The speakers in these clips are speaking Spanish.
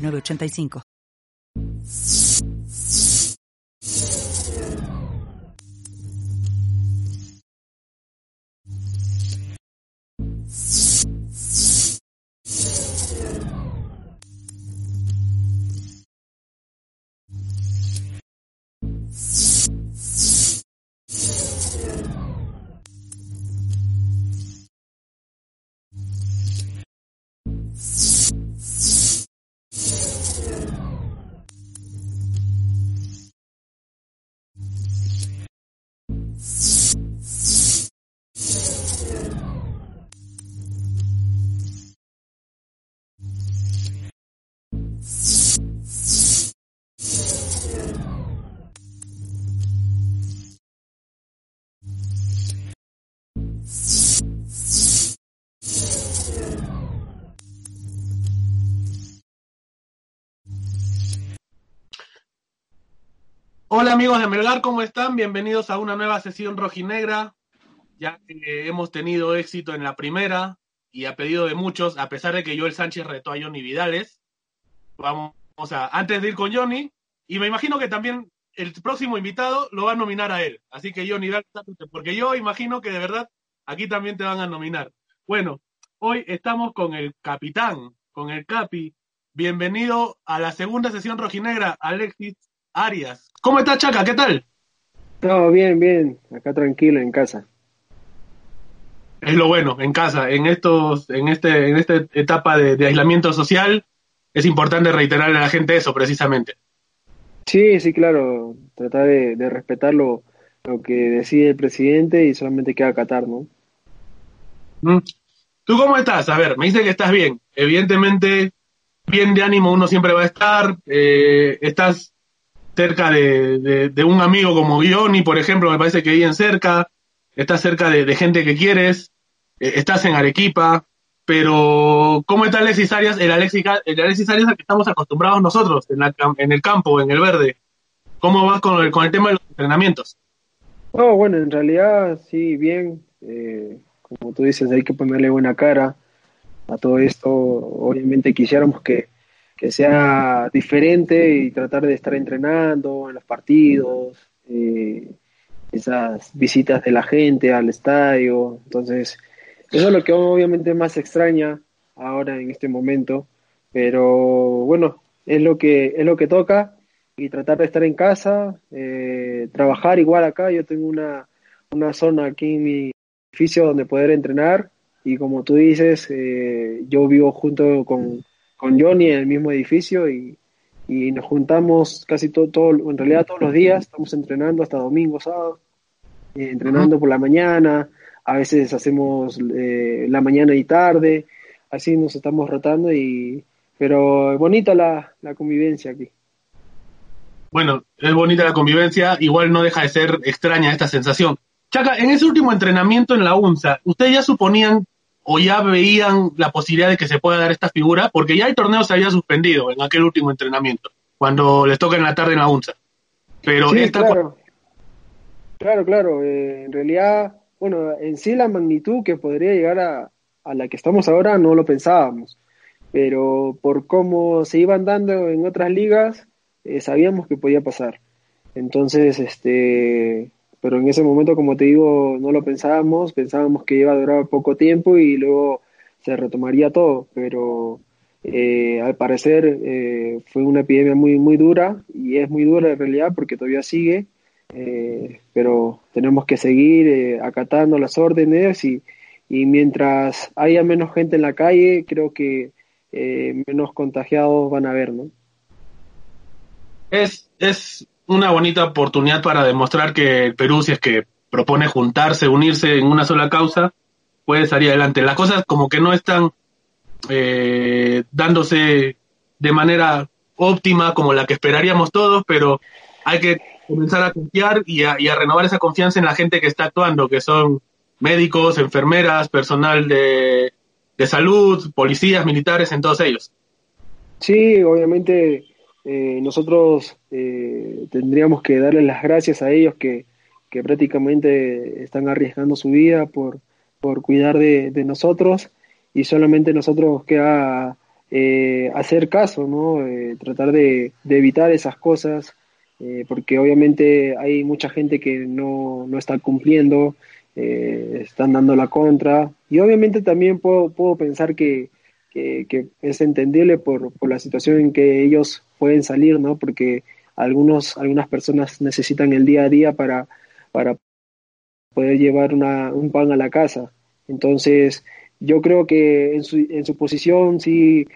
985. Hola amigos de Melgar, ¿cómo están? Bienvenidos a una nueva sesión rojinegra. Ya que hemos tenido éxito en la primera y a pedido de muchos, a pesar de que Joel Sánchez retó a Johnny Vidales. Vamos a, antes de ir con Johnny, y me imagino que también el próximo invitado lo va a nominar a él. Así que Johnny, dale, porque yo imagino que de verdad aquí también te van a nominar. Bueno, hoy estamos con el capitán, con el capi. Bienvenido a la segunda sesión rojinegra, Alexis Arias. ¿Cómo estás, Chaca? ¿Qué tal? Todo bien, bien. Acá tranquilo en casa. Es lo bueno, en casa, en estos, en este, en esta etapa de, aislamiento social, es importante reiterarle a la gente eso, precisamente. Sí, sí, claro. Tratar de, respetar lo, que decide el presidente y solamente queda acatar, ¿no? Mm. ¿Tú cómo estás? A ver, me dice que estás bien. Evidentemente, bien de ánimo uno siempre va a estar. Eh, estás cerca de, un amigo como Guioni, por ejemplo, me parece que en cerca, estás cerca de, gente que quieres, eh, estás en Arequipa, pero ¿cómo está Alexis Arias? El Alexis, el Alexis Arias que estamos acostumbrados nosotros, en, en el campo, en el verde. ¿Cómo vas con el, con el tema de los entrenamientos? Oh, bueno, en realidad sí, bien. Eh, como tú dices, hay que ponerle buena cara a todo esto. Obviamente quisiéramos que, que sea diferente y tratar de estar entrenando en los partidos, eh, esas visitas de la gente al estadio. Entonces, eso es lo que obviamente más extraña ahora en este momento, pero bueno, es lo que, es lo que toca y tratar de estar en casa, eh, trabajar igual acá. Yo tengo una, una zona aquí en mi edificio donde poder entrenar y como tú dices, eh, yo vivo junto con con Johnny en el mismo edificio y, nos juntamos casi todo, todo, en realidad todos los días, estamos entrenando hasta domingo, sábado, eh, entrenando por la mañana, a veces hacemos eh, la mañana y tarde, así nos estamos rotando y pero es bonita la, la convivencia aquí. Bueno, es bonita la convivencia, igual no deja de ser extraña esta sensación. Chaca, en ese último entrenamiento en la UNSA, ¿ustedes ya suponían o ya veían la posibilidad de que se pueda dar esta figura? Porque ya el torneo se había suspendido en aquel último entrenamiento, cuando les toca en la tarde en la UNSA. Pero sí, claro. claro, claro. Eh, en realidad, bueno, en sí la magnitud que podría llegar a, a la que estamos ahora no lo pensábamos. Pero por cómo se iban dando en otras ligas, eh, sabíamos que podía pasar. Entonces, este, pero en ese momento, como te digo, no lo pensábamos, pensábamos que iba a durar poco tiempo y luego se retomaría todo, pero eh, al parecer eh, fue una epidemia muy, muy dura y es muy dura en realidad porque todavía sigue, eh, pero tenemos que seguir acatando las órdenes y, y mientras haya menos gente en la calle, creo que menos contagiados van a haber, ¿no? Es, es una bonita oportunidad para demostrar que el Perú, si es que propone juntarse, unirse en una sola causa, puede salir adelante. Las cosas como que no están eh, dándose de manera óptima como la que esperaríamos todos, pero hay que comenzar a confiar y a, renovar esa confianza en la gente que está actuando, que son médicos, enfermeras, personal de, salud, policías, militares, en todos ellos. Sí, obviamente eh, nosotros eh, tendríamos que darles las gracias a ellos que, que prácticamente están arriesgando su vida por, por cuidar de, nosotros y solamente nosotros queda eh, hacer caso, ¿no? Eh, tratar de, evitar esas cosas, porque obviamente hay mucha gente que no, no está cumpliendo, están dando la contra, y obviamente también puedo, puedo pensar que, que, es entendible por, por, la situación en que ellos pueden salir, ¿no? Porque algunos, algunas personas necesitan el día a día para, para poder llevar una, un pan a la casa. Entonces, yo creo que en su, en su posición sí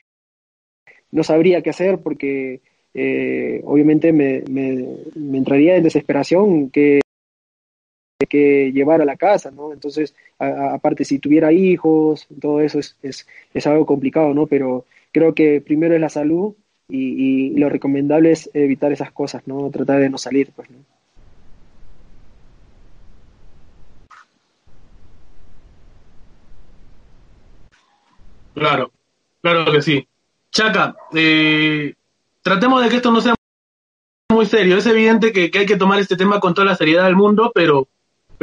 no sabría qué hacer porque eh, obviamente me, me, entraría en desesperación que, que llevar a la casa, ¿no? Entonces, aparte, si tuviera hijos, todo eso es, es, es, algo complicado, ¿no? Pero creo que primero es la salud y, lo recomendable es evitar esas cosas, ¿no? Tratar de no salir, pues, ¿no? Claro, claro que sí. Chaca, eh, tratemos de que esto no sea muy serio. Es evidente que, hay que tomar este tema con toda la seriedad del mundo, pero,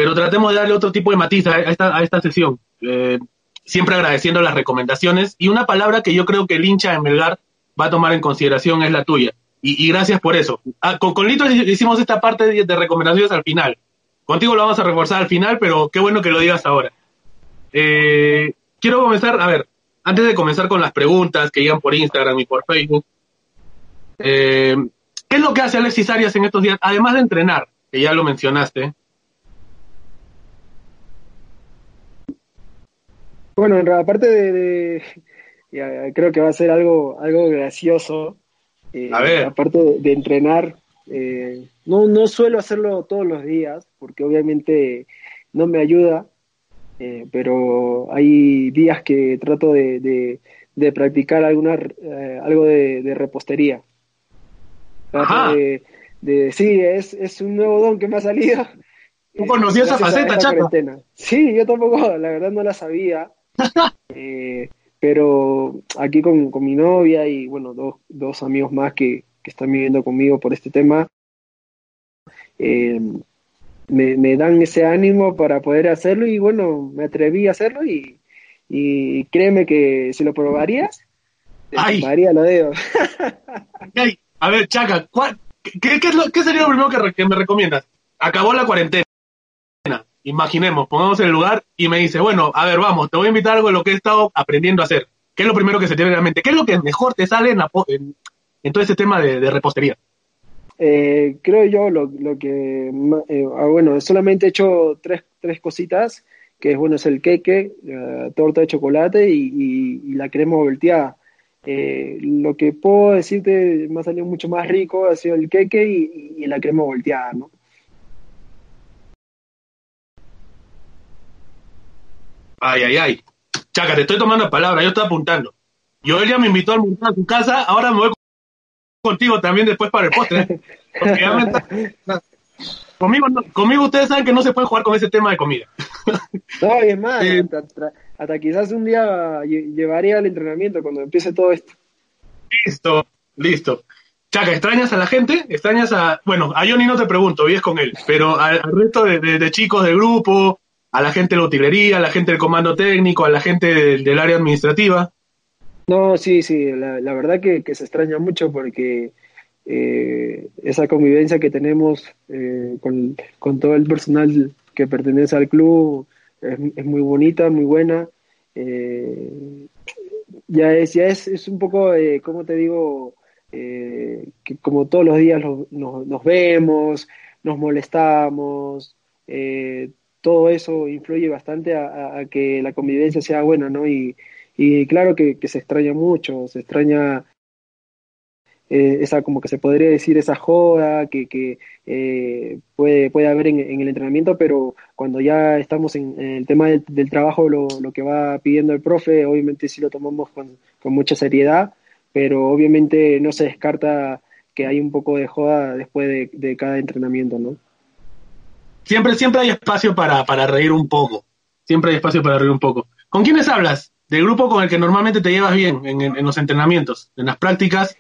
pero tratemos de darle otro tipo de matiz a esta, a esta sesión. Eh, siempre agradeciendo las recomendaciones. Y una palabra que yo creo que el hincha en Melgar va a tomar en consideración es la tuya. Y, gracias por eso. Ah, con, con, Lito hicimos esta parte de, de, recomendaciones al final. Contigo lo vamos a reforzar al final, pero qué bueno que lo digas ahora. Eh, quiero comenzar, a ver, antes de comenzar con las preguntas que llegan por Instagram y por Facebook, eh, ¿qué es lo que hace Alexis Arias en estos días? Además de entrenar, que ya lo mencionaste. Bueno, aparte de, creo que va a ser algo, algo gracioso. Eh, a ver. Aparte de, entrenar, eh, no, no suelo hacerlo todos los días, porque obviamente no me ayuda, eh, pero hay días que trato de, de, practicar alguna, eh, algo de, repostería. De, sí, es, es un nuevo don que me ha salido. ¿Tú conocías esa faceta, Chaco? Sí, yo tampoco, la verdad no la sabía. Eh, pero aquí con, con, mi novia y bueno, dos, dos amigos más que, que están viviendo conmigo por este tema, eh, me, me, dan ese ánimo para poder hacerlo y bueno, me atreví a hacerlo y, y créeme que si lo probarías, te lo dedo. A ver, Chaca, qué, qué, ¿qué, sería lo primero que, que, me recomiendas? Acabó la cuarentena, imaginemos, pongamos el lugar y me dice, bueno, a ver, vamos, te voy a invitar algo de lo que he estado aprendiendo a hacer. ¿Qué es lo primero que se tiene en la mente? ¿Qué es lo que mejor te sale en, en, todo ese tema de, de repostería? Eh, creo yo lo, lo que, eh, ah, bueno, solamente he hecho tres, tres cositas, que es bueno, es el queque, la torta de chocolate y, la crema volteada. Eh, lo que puedo decirte me ha salido mucho más rico ha sido el queque y, la crema volteada, ¿no? Ay, ay, ay. Chaca, te estoy tomando palabra, yo estoy apuntando. Yo ella me invitó a almorzar a su casa, ahora me voy contigo también después para el postre. conmigo, conmigo ustedes saben que no se puede jugar con ese tema de comida. no, y es más, hasta, quizás un día llevaría al entrenamiento cuando empiece todo esto. Listo, listo. Chaca, ¿extrañas a la gente? ¿Extrañas a...? Bueno, a Johnny no te pregunto, vives con él, pero al, resto de, chicos del grupo, a la gente de la utilería, a la gente del comando técnico, a la gente del área administrativa. No, sí, sí, la, la verdad que, se extraña mucho porque eh, esa convivencia que tenemos eh, con, todo el personal que pertenece al club es, muy bonita, muy buena. Eh, ya es, ya es, es un poco, como te digo, que como todos los días nos vemos, nos molestamos, todo eso influye bastante a, que la convivencia sea buena, ¿no? Y, claro que, se extraña mucho, se extraña eh, esa, como que se podría decir, esa joda que, que eh, puede, puede haber en, el entrenamiento, pero cuando ya estamos en, el tema del, trabajo, lo, lo, que va pidiendo el profe, obviamente sí lo tomamos con, con mucha seriedad, pero obviamente no se descarta que hay un poco de joda después de, cada entrenamiento, ¿no? Siempre, siempre hay espacio para, para reír un poco. Siempre hay espacio para reír un poco. ¿Con quiénes hablas? ¿Del grupo con el que normalmente te llevas bien en, en, los entrenamientos, en las prácticas?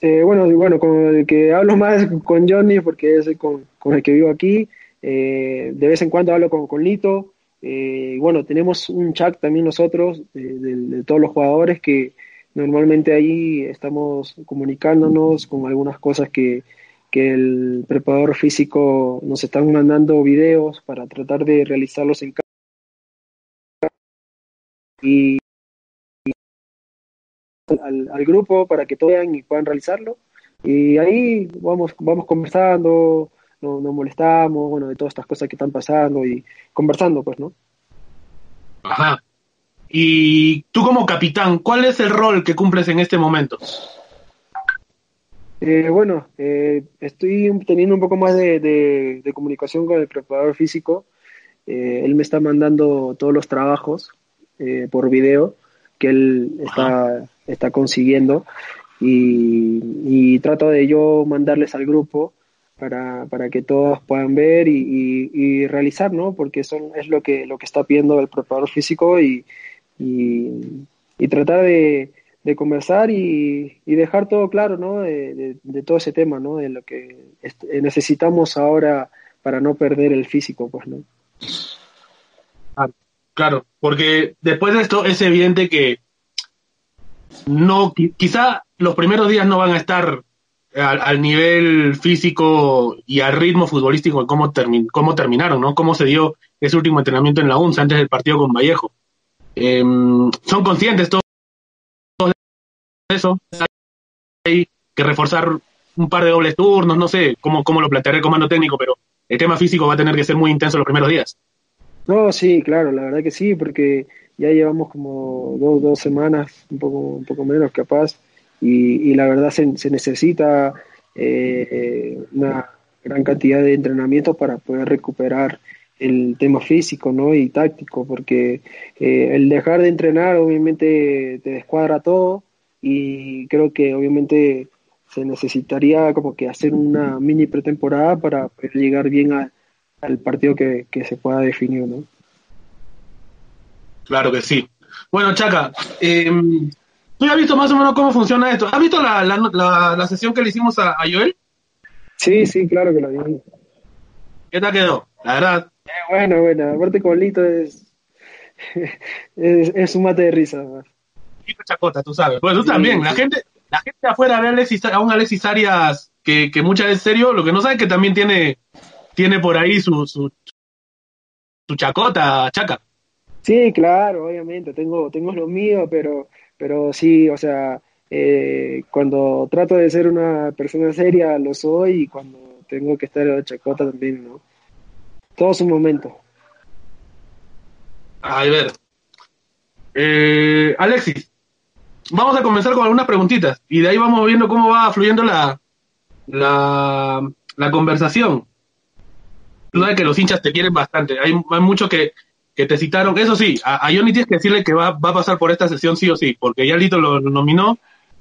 Eh, bueno, bueno, con el que hablo más con Johnny, porque es con, con el que vivo aquí. Eh, de vez en cuando hablo con, con Lito. Eh, bueno, tenemos un chat también nosotros de, todos los jugadores que normalmente ahí estamos comunicándonos con algunas cosas que, que el preparador físico nos están mandando videos para tratar de realizarlos en casa y, al, grupo para que todos vean y puedan realizarlo. Y ahí vamos, vamos conversando, nos no molestamos, bueno, de todas estas cosas que están pasando y conversando, pues, ¿no? Ajá. Y tú como capitán, ¿cuál es el rol que cumples en este momento? Eh, bueno, eh, estoy teniendo un poco más de, comunicación con el preparador físico. Eh, él me está mandando todos los trabajos eh, por video que él está, está consiguiendo y, y, trato de yo mandarles al grupo para, para que todos puedan ver y, y, realizar, ¿no? Porque son, es lo que, lo que está pidiendo el preparador físico y, y tratar de, de, conversar y, dejar todo claro, ¿no? De, todo ese tema, ¿no? De lo que necesitamos ahora para no perder el físico, pues, ¿no? Claro, porque después de esto es evidente que no, quizá los primeros días no van a estar al, nivel físico y al ritmo futbolístico de cómo, cómo terminaron, ¿no? Cómo se dio ese último entrenamiento en la UNSA antes del partido con Vallejo. Em, son conscientes todos eso. Hay que reforzar un par de dobles turnos, no sé cómo, cómo lo planteará el comando técnico, pero el tema físico va a tener que ser muy intenso los primeros días. No, sí, claro, la verdad que sí, porque ya llevamos como dos, dos semanas, un poco, un poco menos capaz, y, la verdad se, necesita eh, una gran cantidad de entrenamientos para poder recuperar el tema físico ¿no? y táctico, porque eh, el dejar de entrenar obviamente te descuadra todo y creo que obviamente se necesitaría como que hacer una mini pretemporada para poder llegar bien a, al partido que, se pueda definir, ¿no? Claro que sí. Bueno, Chaca, eh, tú ya has visto más o menos cómo funciona esto. ¿Has visto la, la, sesión que le hicimos a, Joel? Sí, sí, claro que lo vi. ¿Qué te quedó? La verdad. Eh, bueno, bueno, aparte con Lito es, es, un mate de risa. Lito Chacota, tú sabes. Pues tú también, la gente, la gente afuera ve a, Alexis, a un Alexis Arias que, que muchas veces serio, lo que no sabe es que también tiene tiene por ahí su, su, chacota, chaca. Sí, claro, obviamente, tengo, tengo lo mío, pero, pero sí, o sea, eh, cuando trato de ser una persona seria lo soy y cuando tengo que estar en chacota también, ¿no? Todo su momento. A ver. Eh, Alexis, vamos a comenzar con algunas preguntitas y de ahí vamos viendo cómo va fluyendo la, la, la conversación duda que los hinchas te quieren bastante. Hay, hay muchos que, te citaron. Eso sí, a, Johnny tienes que decirle que va, va, a pasar por esta sesión sí o sí, porque ya Lito lo, nominó.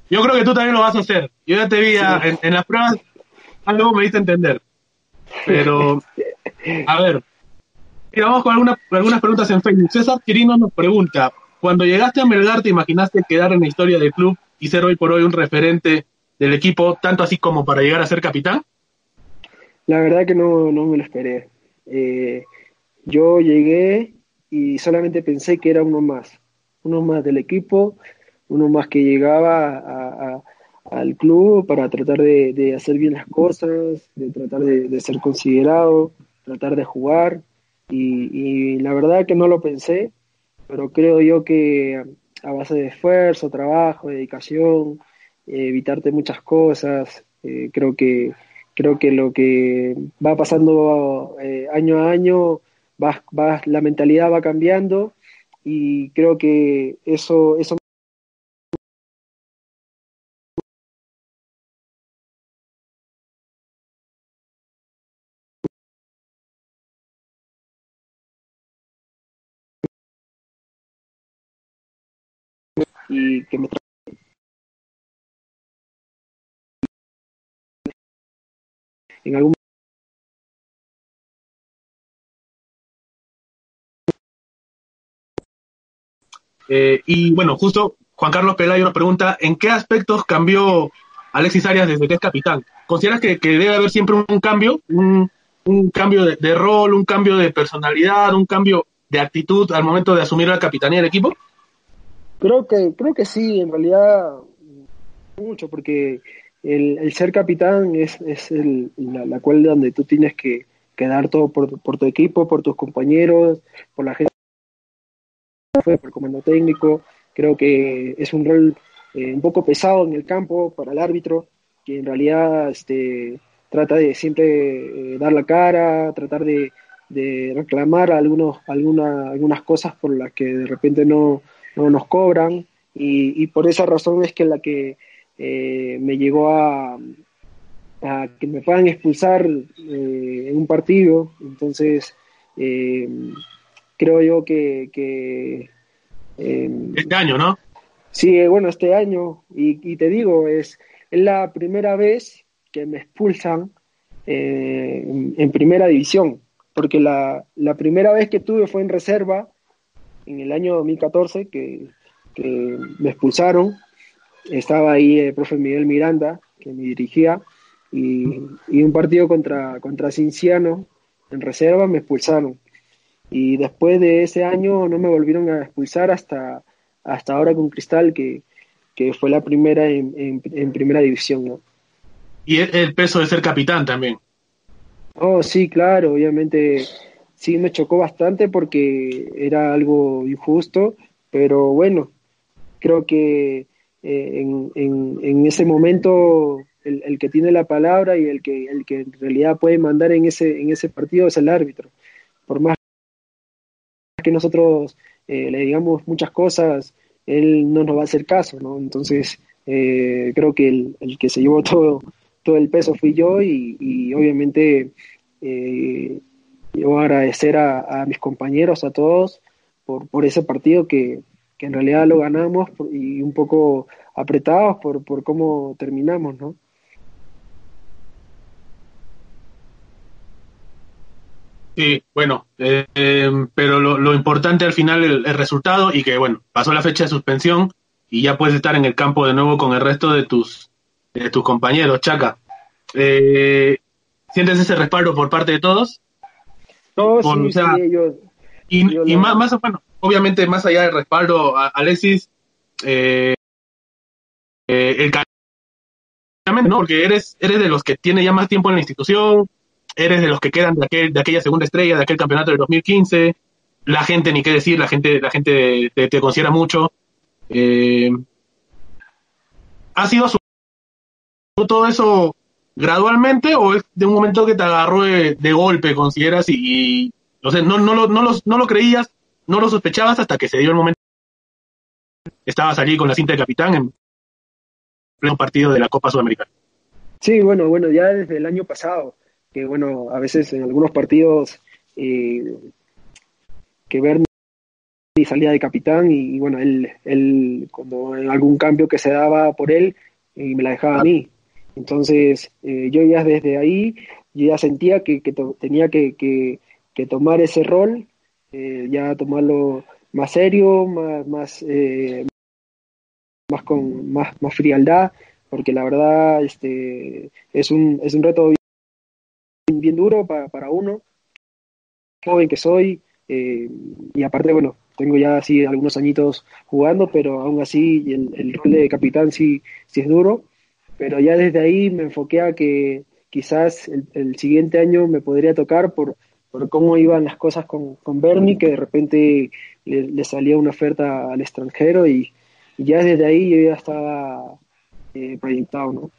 Yo creo que tú también lo vas a hacer. Yo ya te vi en, las pruebas, algo me diste a entender. Pero, a ver, vamos con algunas, algunas preguntas en Facebook. César Quirino nos pregunta, cuando llegaste a Melgar, ¿te imaginaste quedar en la historia del club y ser hoy por hoy un referente del equipo, tanto así como para llegar a ser capitán? La verdad que no, no me lo esperé. Eh, yo llegué y solamente pensé que era uno más, uno más del equipo, uno más que llegaba al club para tratar de, hacer bien las cosas, de tratar de, ser considerado, tratar de jugar. Y, la verdad que no lo pensé, pero creo yo que a base de esfuerzo, trabajo, dedicación, evitarte muchas cosas, eh, creo que creo que lo que va pasando eh, año a año, va, va, la mentalidad va cambiando y creo que eso, eso y que me en algún eh, y bueno, justo Juan Carlos Pelayo nos pregunta, ¿en qué aspectos cambió Alexis Arias desde que es capitán? ¿Consideras que, debe haber siempre un, cambio, un, cambio de, rol, un cambio de personalidad, un cambio de actitud al momento de asumir la capitanía del equipo? Creo que, creo que sí, en realidad mucho, porque el, ser capitán es, es el, la, cual donde tú tienes que, que dar todo por, por, tu equipo, por tus compañeros, por la gente, por el comando técnico. Creo que es un rol eh, un poco pesado en el campo para el árbitro, que en realidad este, trata de siempre eh, dar la cara, tratar de, de reclamar algunos, alguna, algunas cosas por las que de repente no, no nos cobran. Y, y por esa razón es que la que eh, me llegó a, que me puedan expulsar eh, en un partido. Entonces, eh, creo yo que... este año, ¿no? Sí, bueno, este año. Y, te digo, es, es, la primera vez que me expulsan en, primera división. Porque la, la primera vez que tuve fue en reserva, en el año 2014, que, que me expulsaron estaba ahí el profe Miguel Miranda, que me dirigía, y, un partido contra, contra Cinciano en reserva me expulsaron. Y después de ese año no me volvieron a expulsar hasta, hasta ahora con Cristal, que, fue la primera en, en, primera división. ¿no? Y el peso de ser capitán también. Oh, sí, claro, obviamente sí me chocó bastante porque era algo injusto, pero bueno, creo que eh, en, en, ese momento el, el, que tiene la palabra y el que, el que en realidad puede mandar en ese, en ese partido es el árbitro. Por más que nosotros eh, le digamos muchas cosas, él no nos va a hacer caso, ¿no? Entonces, eh, creo que el, el, que se llevó todo, todo el peso fui yo y, y obviamente yo agradecer a, a, mis compañeros, a todos, por, por ese partido que, que en realidad lo ganamos y un poco apretados por, por cómo terminamos, ¿no? Sí, bueno, eh, pero lo, importante al final el, el, resultado y que bueno, pasó la fecha de suspensión y ya puedes estar en el campo de nuevo con el resto de tus de tus compañeros, Chaca. Eh, ¿Sientes ese respaldo por parte de todos? Todos, sí, y, y más, más, bueno, obviamente más allá del respaldo a Alexis, eh, eh, el ¿no? Porque eres, eres de los que tiene ya más tiempo en la institución, eres de los que quedan de, aquel, de aquella segunda estrella, de aquel campeonato del 2015, la gente, ni qué decir, la gente, la gente te, considera mucho. Eh, ¿Ha sido su, todo eso gradualmente o es de un momento que te agarró de, golpe, consideras, y, y no, no, no, no, no lo creías no lo sospechabas hasta que se dio el momento. Estabas allí con la cinta de capitán en pleno partido de la Copa Sudamericana. Sí, bueno, bueno, ya desde el año pasado, que bueno, a veces en algunos partidos eh, que Bernie salía de capitán y, bueno, él, él, cuando en algún cambio que se daba por él, y me la dejaba a mí. Entonces, eh, yo ya desde ahí, yo ya sentía que, tenía que, que, tomar ese rol eh, ya tomarlo más serio, más, más, eh, más con más, más frialdad, porque la verdad este, es, un, es un reto bien, bien duro para, para uno, joven que soy, eh, y aparte, bueno, tengo ya así algunos añitos jugando, pero aún así el, el rol de capitán sí, sí es duro, pero ya desde ahí me enfoqué a que quizás el, el siguiente año me podría tocar por por cómo iban las cosas con, con Bernie, que de repente le, salía una oferta al extranjero y, ya desde ahí yo ya estaba eh, proyectado, ¿no?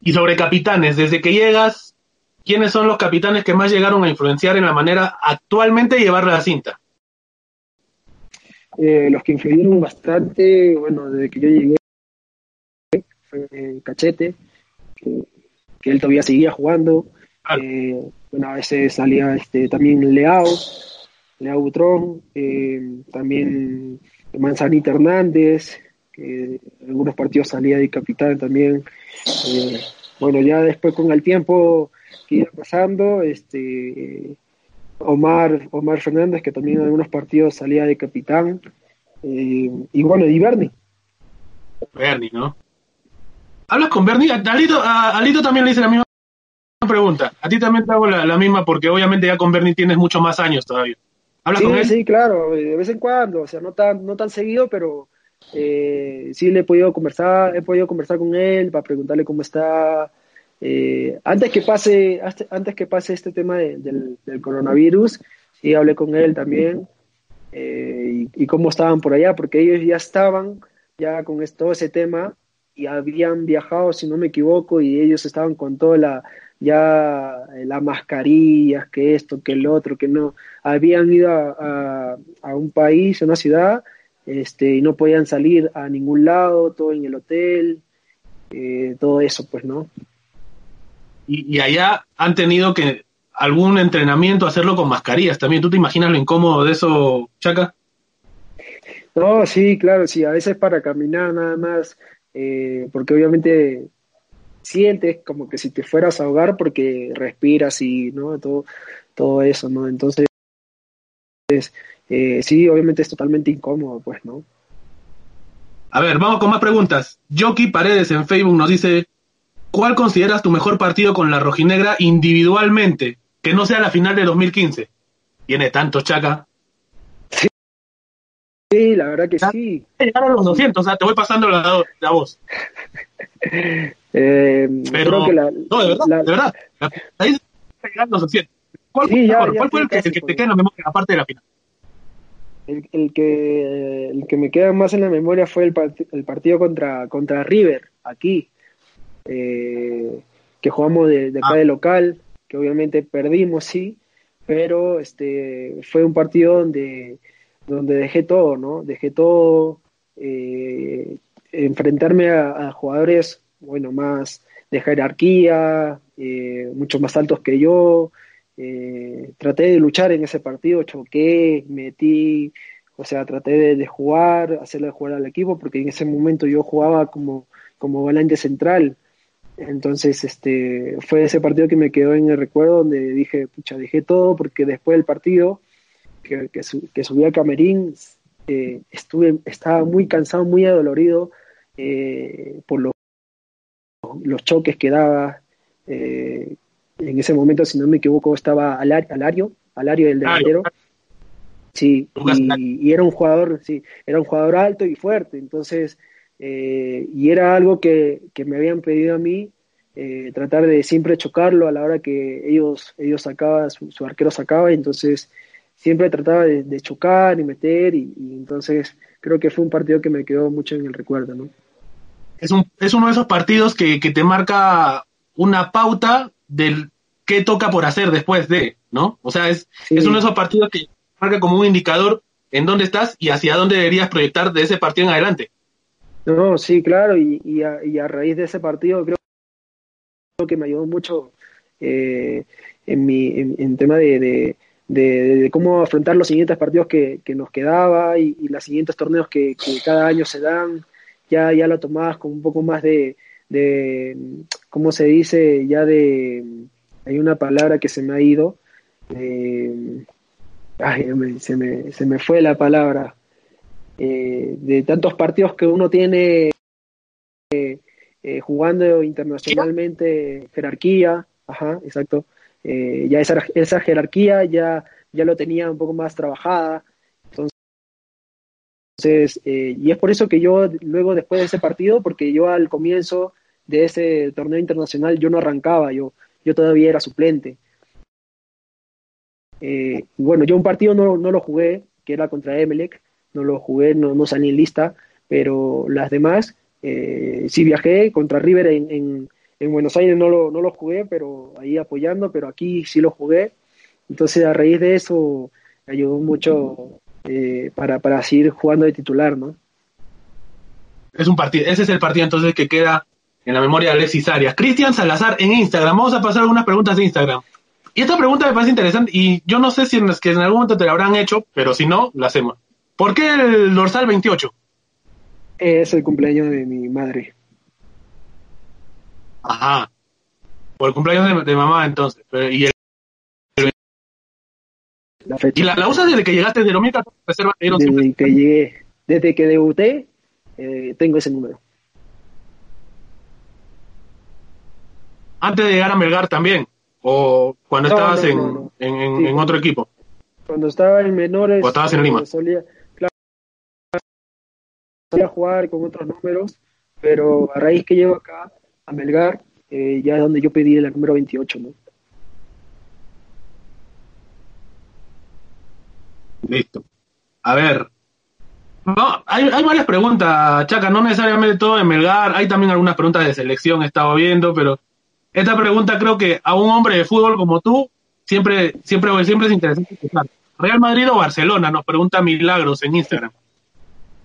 Y sobre capitanes, desde que llegas, ¿quiénes son los capitanes que más llegaron a influenciar en la manera actualmente de llevar la cinta? Eh, los que influyeron bastante, bueno, desde que yo llegué, fue Cachete, que, que él todavía seguía jugando, eh, bueno, a veces salía este, también Leao, Leao Butrón, eh, también Manzanita Hernández, que en algunos partidos salía de capitán también. Eh, bueno, ya después con el tiempo que iba pasando, este Omar, Omar Fernández, que también en algunos partidos salía de capitán. Eh, y bueno, y Bernie. Bernie, ¿no? ¿Hablas con Bernie? A Alito, también le hice la misma pregunta. A ti también te hago la, misma porque obviamente ya con Bernie tienes mucho más años todavía. ¿Hablas sí, con él? Sí, claro, de vez en cuando, o sea, no tan, no tan seguido, pero eh, sí le he podido conversar, he podido conversar con él para preguntarle cómo está. Eh, antes que pase, antes que pase este tema del, coronavirus, sí hablé con él también eh, y, cómo estaban por allá, porque ellos ya estaban ya con todo ese tema y habían viajado, si no me equivoco, y ellos estaban con toda la ya las mascarillas, que esto, que el otro, que no, habían ido a, a un país, a una ciudad, este, y no podían salir a ningún lado, todo en el hotel, eh, todo eso, pues, ¿no? Y, allá han tenido que algún entrenamiento hacerlo con mascarillas también. ¿Tú te imaginas lo incómodo de eso, Chaca? No, sí, claro, sí, a veces para caminar nada más, eh, porque obviamente sientes como que si te fueras a ahogar porque respiras y, ¿no? Todo, todo eso, ¿no? Entonces, eh, sí, obviamente es totalmente incómodo, pues, ¿no? A ver, vamos con más preguntas. Jockey Paredes en Facebook nos dice, ¿cuál consideras tu mejor partido con la rojinegra individualmente? Que no sea la final de 2015. Tiene tanto, Chaca. Sí, la verdad que sí. Llegaron los 200, o sea, te voy pasando la, la voz. eh, Pero, que la, no, de verdad, de verdad. Ahí llegaron los 200. ¿Cuál, fue, ¿cuál fue el que, el que te queda en la memoria, aparte de la final? el, el, que, el que me queda más en la memoria fue el, el partido contra, contra River, aquí, eh, que jugamos de, de acá ah. de local, que obviamente perdimos, sí, pero este fue un partido donde, donde dejé todo, ¿no? Dejé todo, eh, enfrentarme a, jugadores, bueno, más de jerarquía, eh, mucho más altos que yo, eh, traté de luchar en ese partido, choqué, metí, o sea, traté de, jugar, hacerle jugar al equipo, porque en ese momento yo jugaba como, como volante central. Entonces, este, fue ese partido que me quedó en el recuerdo donde dije, pucha, dejé todo, porque después del partido que, que, subí a Camerín, eh, estuve, estaba muy cansado, muy adolorido eh, por los, los choques que daba, eh, en ese momento, si no me equivoco, estaba Alario, Alario del delantero. Sí, y, era un jugador, sí, era un jugador alto y fuerte, entonces, eh, y era algo que, me habían pedido a mí, eh, tratar de siempre chocarlo a la hora que ellos, ellos sacaban, su, arquero sacaba, entonces siempre trataba de, chocar y meter, y, entonces creo que fue un partido que me quedó mucho en el recuerdo, ¿no? Es, un, es uno de esos partidos que, que te marca una pauta del qué toca por hacer después de, ¿no? O sea, es, es uno de esos partidos que marca como un indicador en dónde estás y hacia dónde deberías proyectar de ese partido en adelante. No, sí, claro, y, y, a, raíz de ese partido creo que me ayudó mucho eh, en mi en, tema de, de, cómo afrontar los siguientes partidos que, que nos quedaba y, los siguientes torneos que, cada año se dan. Ya, ya lo tomabas con un poco más de, de, ¿cómo se dice? Ya de, hay una palabra que se me ha ido, eh, ay, se, me, se, me, fue la palabra, eh, de tantos partidos que uno tiene eh, jugando internacionalmente, jerarquía, ajá, exacto, ya esa, esa jerarquía ya, ya lo tenía un poco más trabajada, entonces, y es por eso que yo luego después de ese partido, porque yo al comienzo de ese torneo internacional yo no arrancaba, yo, yo todavía era suplente. Eh, bueno, yo un partido no, no, lo jugué, que era contra Emelec, no lo jugué, no, no salí en lista, pero las demás eh, sí viajé contra River en, en, Buenos Aires, no lo, no lo jugué, pero ahí apoyando, pero aquí sí lo jugué. Entonces a raíz de eso ayudó mucho eh, para, para seguir jugando de titular, ¿no? Es un partido, ese es el partido entonces que queda en la memoria de Alexis Arias. Cristian Salazar en Instagram. Vamos a pasar algunas preguntas de Instagram. Y esta pregunta me parece interesante y yo no sé si en, que en algún momento te la habrán hecho, pero si no, la hacemos. ¿Por qué el dorsal 28? Es el cumpleaños de mi madre. Ajá. Por el cumpleaños de, de mamá, entonces. Pero, ¿Y, el, La fecha. y la, la usas desde que llegaste de 2014? Reserva, te dieron siempre- Desde que llegué, desde que debuté, eh, tengo ese número. antes de llegar a Melgar también. O cuando No, estabas no, en, no, en, en- Sí. en otro equipo. Cuando estaba en menores, ¿O estabas en eh, Lima? solía, claro, solía jugar con otros números, pero a raíz que llego acá a Melgar, eh, ya es donde yo pedí el número 28, ¿no? Listo. A ver. No, hay, hay varias preguntas, Chaca, no necesariamente todo de Melgar, hay también algunas preguntas de selección, he estado viendo, pero esta pregunta creo que a un hombre de fútbol como tú siempre, siempre, siempre es interesante escuchar. ¿Real Madrid o Barcelona? Nos pregunta Milagros en Instagram.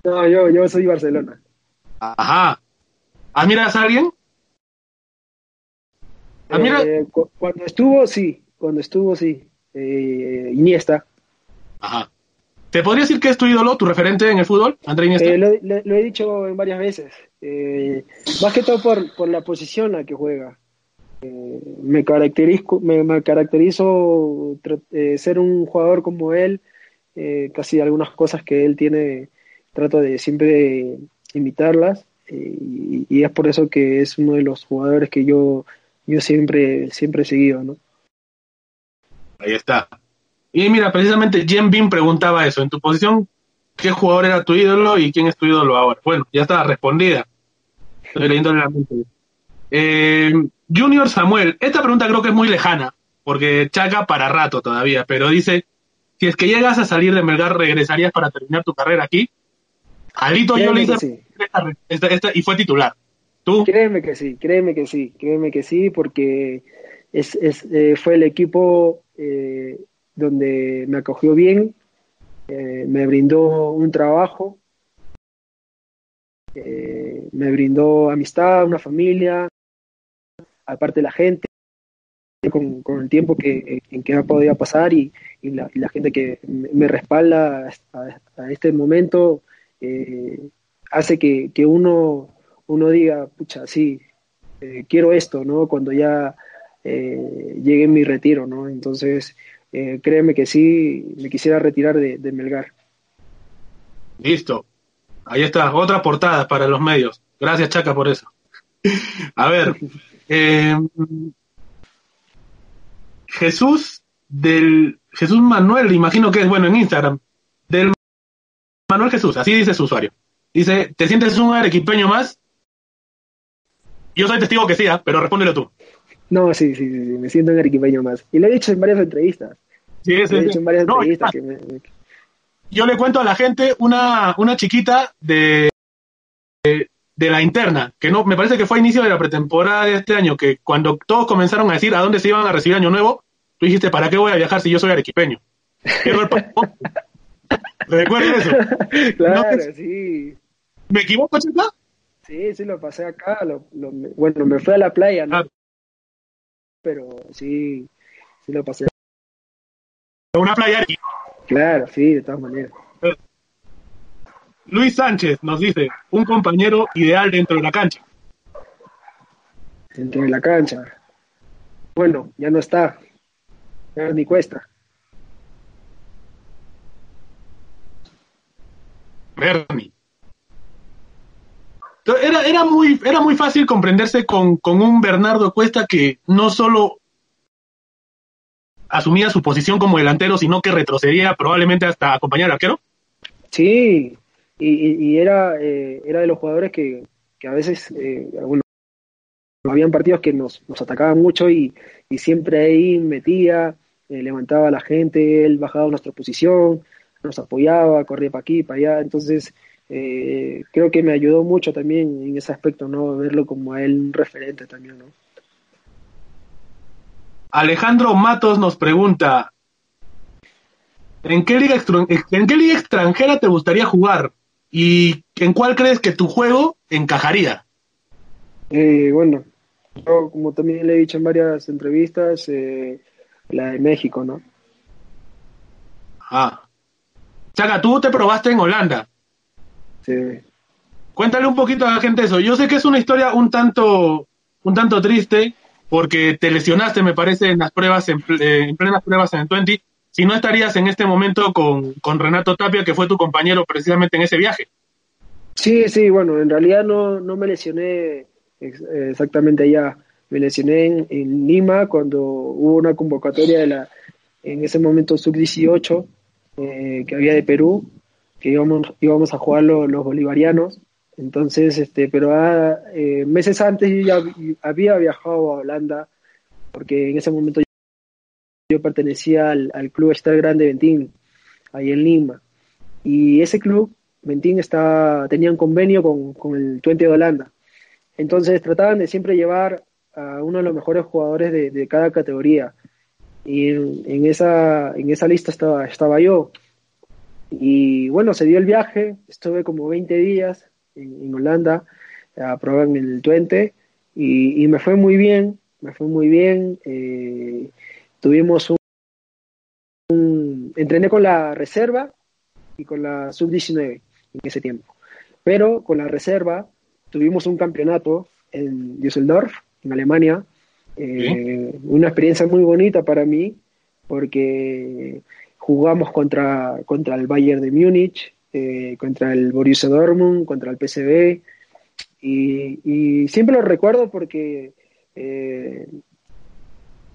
No, yo, yo soy Barcelona. Ajá. ¿Admiras a alguien? Eh, cu- cuando estuvo, sí, cuando estuvo, sí. Eh, Iniesta. Ajá. ¿Te podría decir que es tu ídolo, tu referente en el fútbol, André Iniesta? Eh, lo, lo- lo he dicho en varias veces. Eh, más que todo por, por la posición la que juega. Me, caracterizo, me, me caracterizo ser un jugador como él. casi algunas cosas que él tiene, trato de siempre imitarlas. y, y es por eso que es uno de los jugadores que yo, yo siempre, siempre he seguido, ¿no? Ahí está. Y mira, precisamente Jen Bean preguntaba eso. En tu posición, ¿qué jugador era tu ídolo y quién es tu ídolo ahora? Bueno, ya está respondida. Estoy leyéndole la mente. Eh, Junior Samuel, esta pregunta creo que es muy lejana, porque chaca para rato todavía, pero dice, si es que llegas a salir de Melgar, ¿regresarías para terminar tu carrera aquí? Alito yo le hice que sí. esta- esta- esta- y fue titular. ¿Tú? Créeme que sí, créeme que sí, créeme que sí, porque es, es, eh, fue el equipo eh, donde me acogió bien, eh, me brindó un trabajo, eh, me brindó amistad, una familia, aparte la gente, con, con el tiempo que, en que ha podido pasar y, y la, y la gente que me respalda a, este momento hace que, que uno, uno diga, pucha, sí, eh, quiero esto, ¿no? Cuando ya eh, llegue mi retiro, ¿no? Entonces, eh, créeme que sí, me quisiera retirar de, de Melgar. Listo. Ahí está, otra portada para los medios. Gracias, Chaca, por eso. A ver, Jesús del Jesús Manuel, imagino que es bueno en Instagram, del Manuel Jesús, así dice su usuario. Dice, ¿te sientes un arequipeño más? Yo soy testigo que sí, ¿ah? pero respóndelo tú. No, sí, sí, sí, sí, me siento un arequipeño más. Y lo he dicho en varias entrevistas. Sí, sí, Lo he sí. dicho en varias No, entrevistas. que me- me- yo le cuento a la gente una, una chiquita de, de, de la interna, que no, me parece que fue a inicio de la pretemporada de este año, que cuando todos comenzaron a decir a dónde se iban a recibir Año Nuevo, tú dijiste, ¿para qué voy a viajar si yo soy arequipeño? Quiero el. Recuerden eso. claro, No te- sí. ¿Me equivoco, chica? Sí, sí, lo pasé acá. Lo, bueno, me fui a la playa, ¿no? Ah. Pero sí, sí lo pasé. Una playa. aquí. Claro, sí, de todas maneras. Luis Sánchez nos dice, un compañero ideal dentro de la cancha. Dentro de la cancha. Bueno, ya no está. Ya ni cuesta. Bernie. Era, era, muy, era muy fácil comprenderse con, con un Bernardo Cuesta que no solo asumía su posición como delantero, sino que retrocedía probablemente hasta acompañar al arquero. Sí, y, y- era, eh, era de los jugadores que, que a veces, eh, bueno, habían partidos que nos, nos atacaban mucho y, y siempre ahí metía, eh, levantaba a la gente, él bajaba nuestra posición, nos apoyaba, corría para aquí, para allá, entonces eh, creo que me ayudó mucho también en ese aspecto, ¿no? Verlo como a él un referente también, ¿no? Alejandro Matos nos pregunta, ¿en qué liga, ¿en qué liga extranjera te gustaría jugar? ¿Y en cuál crees que tu juego encajaría? Eh, bueno, yo como también le he dicho en varias entrevistas, eh, la de México, ¿no? Ah, Chaca, tú te probaste en Holanda. Sí. Cuéntale un poquito a la gente eso. Yo sé que es una historia un tanto, un tanto triste, porque te lesionaste, me parece, en las pruebas, en, en plenas pruebas en el 20. Si no estarías en este momento con, con Renato Tapia, que fue tu compañero precisamente en ese viaje. Sí, sí, bueno, en realidad no, no me lesioné exactamente allá. Me lesioné en, en, Lima cuando hubo una convocatoria de la, en ese momento sub-18 eh, que había de Perú, que íbamos, íbamos a jugar los, bolivarianos. Entonces, este, pero ah, eh, meses antes yo ya había viajado a Holanda, porque en ese momento yo pertenecía al, al club Estar Grande Ventín, ahí en Lima. Y ese club, Ventín, estaba, tenía un convenio con, con el Twente de Holanda. Entonces trataban de siempre llevar a uno de los mejores jugadores de, de cada categoría. Y en, en, esa, en esa lista estaba, estaba yo. Y bueno, se dio el viaje, estuve como 20 días en, en Holanda a probar en el Twente y, y, me fue muy bien, me fue muy bien. Eh, tuvimos un, un, Entrené con la reserva y con la sub-19 en ese tiempo. Pero con la reserva tuvimos un campeonato en Düsseldorf, en Alemania, eh, ¿Sí? una experiencia muy bonita para mí, porque jugamos contra, contra el Bayern de Múnich, eh, contra el Borussia Dortmund, contra el PSV, y, siempre lo recuerdo porque eh,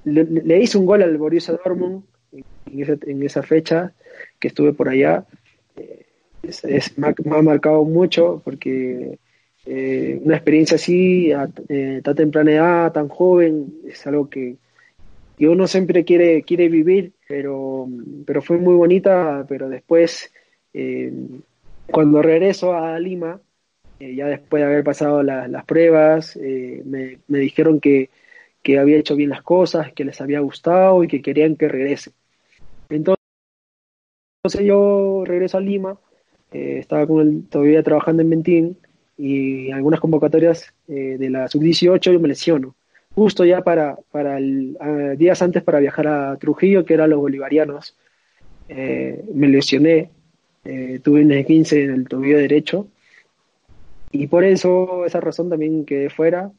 le, hice un gol al Borussia Dortmund en esa, fecha que estuve por allá. Eh, es, me, ha, marcado mucho porque una experiencia así, a tan temprana edad, tan joven, es algo que, que, uno siempre quiere, quiere vivir, pero, pero fue muy bonita, pero después, eh, cuando regreso a Lima, eh, ya después de haber pasado la, las pruebas, eh, me, me, dijeron que, que había hecho bien las cosas, que les había gustado y que querían que regrese. Entonces, entonces yo regreso a Lima, eh, estaba con él todavía trabajando en Mentín, y algunas convocatorias de la sub-18 yo me lesiono. Justo ya para, para el, uh, días antes para viajar a Trujillo, que eran los bolivarianos, eh, me lesioné, eh, tuve un 15 en el tobillo derecho. Y por eso, esa razón también quedé fuera.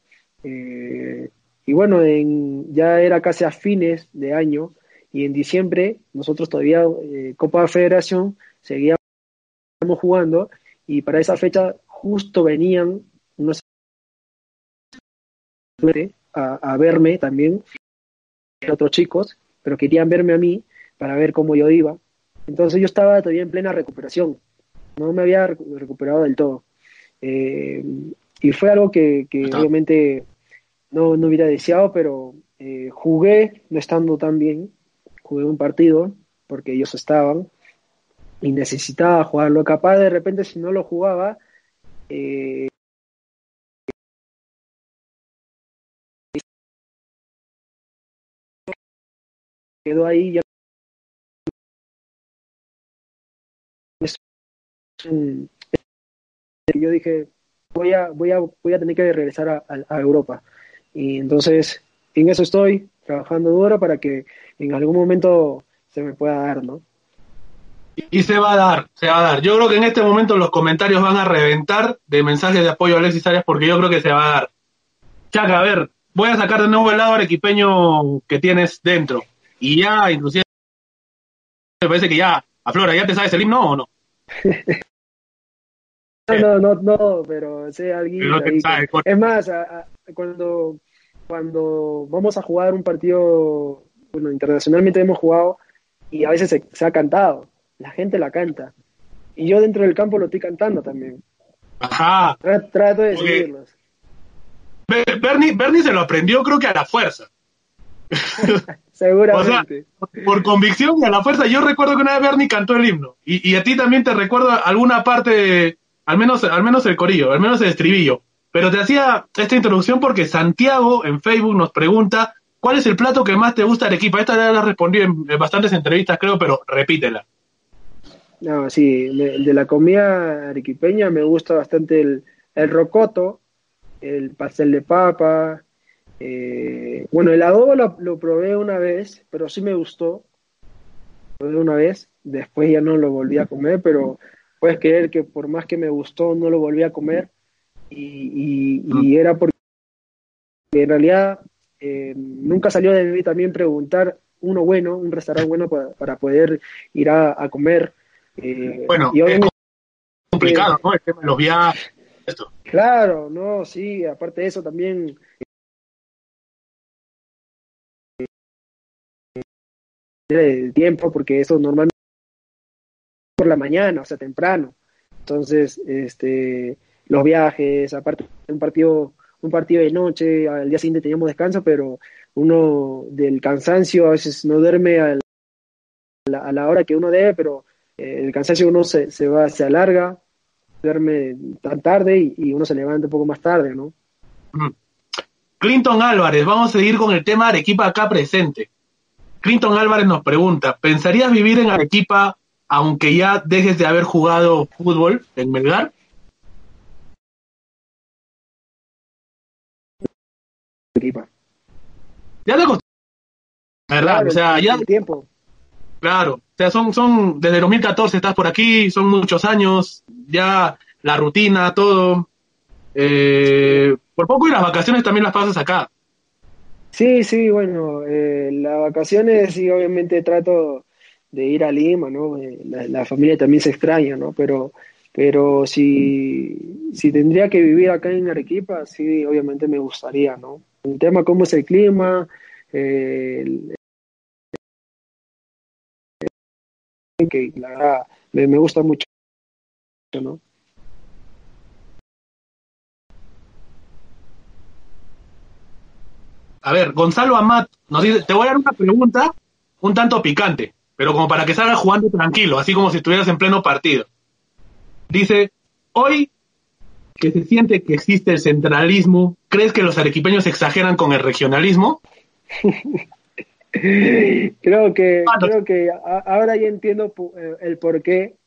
Eh, y bueno, en, ya era casi a fines de año. Y en diciembre nosotros todavía eh, Copa de Federación seguíamos jugando. Y para esa fecha justo venían unos a, a verme también, otros chicos, pero querían verme a mí para ver cómo yo iba. Entonces yo estaba todavía en plena recuperación, no me había recuperado del todo. Eh, y fue algo que, que obviamente no, no, hubiera deseado, pero eh, jugué no estando tan bien, jugué un partido porque ellos estaban y necesitaba jugarlo. Capaz de repente si no lo jugaba, eh, quedó ahí ya yo dije voy a voy a voy a tener que regresar a, Europa y entonces en eso estoy trabajando duro para que en algún momento se me pueda dar no y se va a dar, se va a dar. Yo creo que en este momento los comentarios van a reventar de mensajes de apoyo a Alexis Arias porque yo creo que se va a dar. Chaca, a ver, voy a sacar de nuevo el lado arequipeño que tienes dentro. Y ya, inclusive, me parece que ya, Aflora, ¿ya te sabes el himno o no? no, no, no, pero sé alguien. No es más, a, a, cuando, cuando vamos a jugar un partido, bueno, internacionalmente hemos jugado y a veces se, se ha cantado la gente la canta. Y yo dentro del campo lo estoy cantando también. Ajá. Trato, trato de Porque seguirlos. Bernie, Bernie se lo aprendió creo que a la fuerza. Seguramente. O sea, por convicción y a la fuerza. Yo recuerdo que una vez Bernie cantó el himno. Y, y a ti también te recuerdo alguna parte, al menos, al menos el corillo, al menos el estribillo. Pero te hacía esta introducción porque Santiago en Facebook nos pregunta ¿cuál es el plato que más te gusta de Arequipa? Esta ya la respondí en bastantes entrevistas, creo, pero repítela. No, sí, de la comida arequipeña me gusta bastante el, el rocoto, el pastel de papa. Eh, bueno, el adobo lo, lo, probé una vez, pero sí me gustó. probé una vez, después ya no lo volví a comer, pero puedes creer que por más que me gustó, no lo volví a comer. Y, y, era porque en realidad eh, nunca salió de mí también preguntar uno bueno, un restaurante bueno para, para poder ir a, a comer. Eh, bueno, y es complicado, ¿no? El tema de los viajes. Esto. Claro, no, sí, aparte de eso también el tiempo porque eso normalmente por la mañana, o sea, temprano. Entonces, este, los viajes, aparte un partido, un partido de noche, al día siguiente teníamos descanso, pero uno del cansancio a veces no duerme a la, a la hora que uno debe, pero eh, el cansancio uno se, se va, se alarga, duerme tan tarde y, y, uno se levanta un poco más tarde, ¿no? Clinton Álvarez, vamos a seguir con el tema Arequipa acá presente. Clinton Álvarez nos pregunta, ¿pensarías vivir en Arequipa aunque ya dejes de haber jugado fútbol en Melgar? Arequipa. Ya te ¿Verdad? Claro, o sea, ya... el tiempo. Claro, o sea, son, son, desde 2014 estás por aquí, son muchos años, ya la rutina, todo. Eh, por poco y las vacaciones también las pasas acá. Sí, sí, bueno, eh, las vacaciones sí, obviamente trato de ir a Lima, ¿no? Eh, la, familia también se extraña, ¿no? Pero, pero si, si tendría que vivir acá en Arequipa, sí, obviamente me gustaría, ¿no? El tema cómo es el clima, eh, el, que la verdad me gusta mucho, ¿no? A ver, Gonzalo Amat nos dice, te voy a dar una pregunta un tanto picante, pero como para que salgas jugando tranquilo, así como si estuvieras en pleno partido. Dice, hoy que se siente que existe el centralismo, ¿crees que los arequipeños exageran con el regionalismo? creo que creo que ahora ya entiendo eh, el por qué.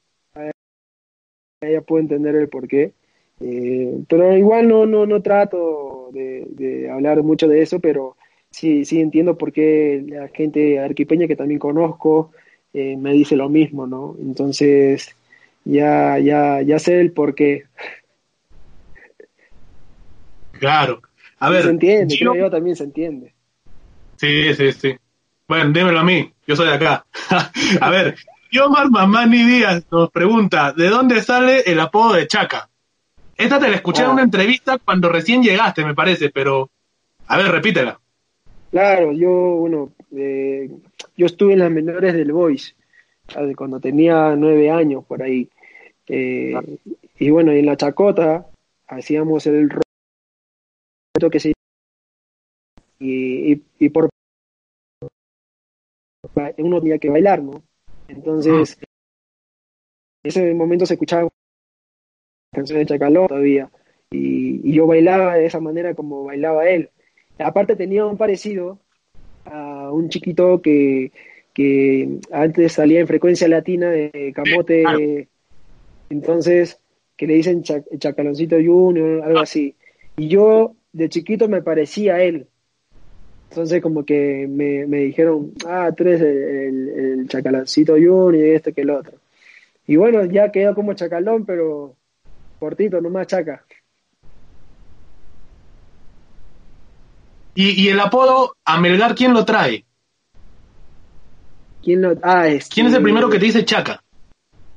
Ya puedo entender el por qué. Eh, pero igual no, no, no trato de, de, hablar mucho de eso, pero sí, sí entiendo por qué la gente arquipeña que también conozco eh, me dice lo mismo, ¿no? Entonces ya, ya, ya sé el por qué. Claro. A ver. Se entiende, yo, creo yo también se entiende. Sí, sí, sí. Bueno, dímelo a mí, yo soy de acá. a ver, Yomar Mamani Díaz nos pregunta, ¿de dónde sale el apodo de Chaca? Esta te la escuché en una entrevista cuando recién llegaste, me parece, pero a ver, repítela. Claro, yo, bueno, eh, yo estuve en las menores del Boys, cuando tenía nueve años por ahí. Eh, ah. Y bueno, en la chacota hacíamos el reto que se y, y, y, por uno tenía que bailar, ¿no? Entonces, ah. en ese momento se escuchaba canciones de Chacalón todavía. Y, y, yo bailaba de esa manera como bailaba él. Aparte tenía un parecido a un chiquito que, que antes salía en frecuencia latina de Camote, entonces que le dicen Chac Chacaloncito Junior, algo así. Y yo de chiquito me parecía a él. Entonces como que me, me dijeron, ah, tú eres el, el, el Chacaloncito Junior y este que el otro. Y bueno, ya quedó como Chacalón, pero cortito, nomás chaca. ¿Y, y el apodo a Melgar quién lo trae? ¿Quién, lo, ah, este, ¿Quién es el primero que te dice chaca?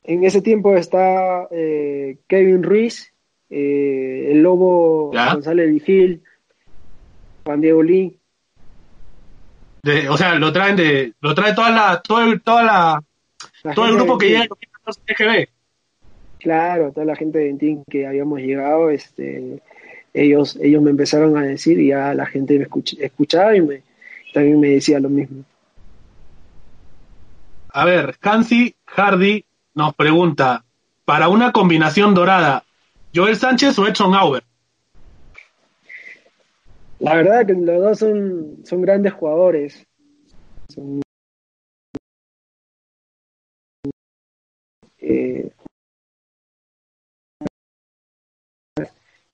En ese tiempo está eh, Kevin Ruiz, eh, el Lobo ¿Ya? González Vigil, Juan Diego Lee. De, o sea, lo traen de, lo trae toda la, todo el, toda la, La todo el grupo que llega a. Claro, toda la gente de Ventín que habíamos llegado, este, ellos, ellos me empezaron a decir y ya la gente me escuch- escuchaba y me, también me decía lo mismo. A ver, Hansi Hardy nos pregunta, para una combinación dorada, ¿Joel Sánchez o Edson Auber? La verdad que los dos son, son grandes jugadores. Son, eh,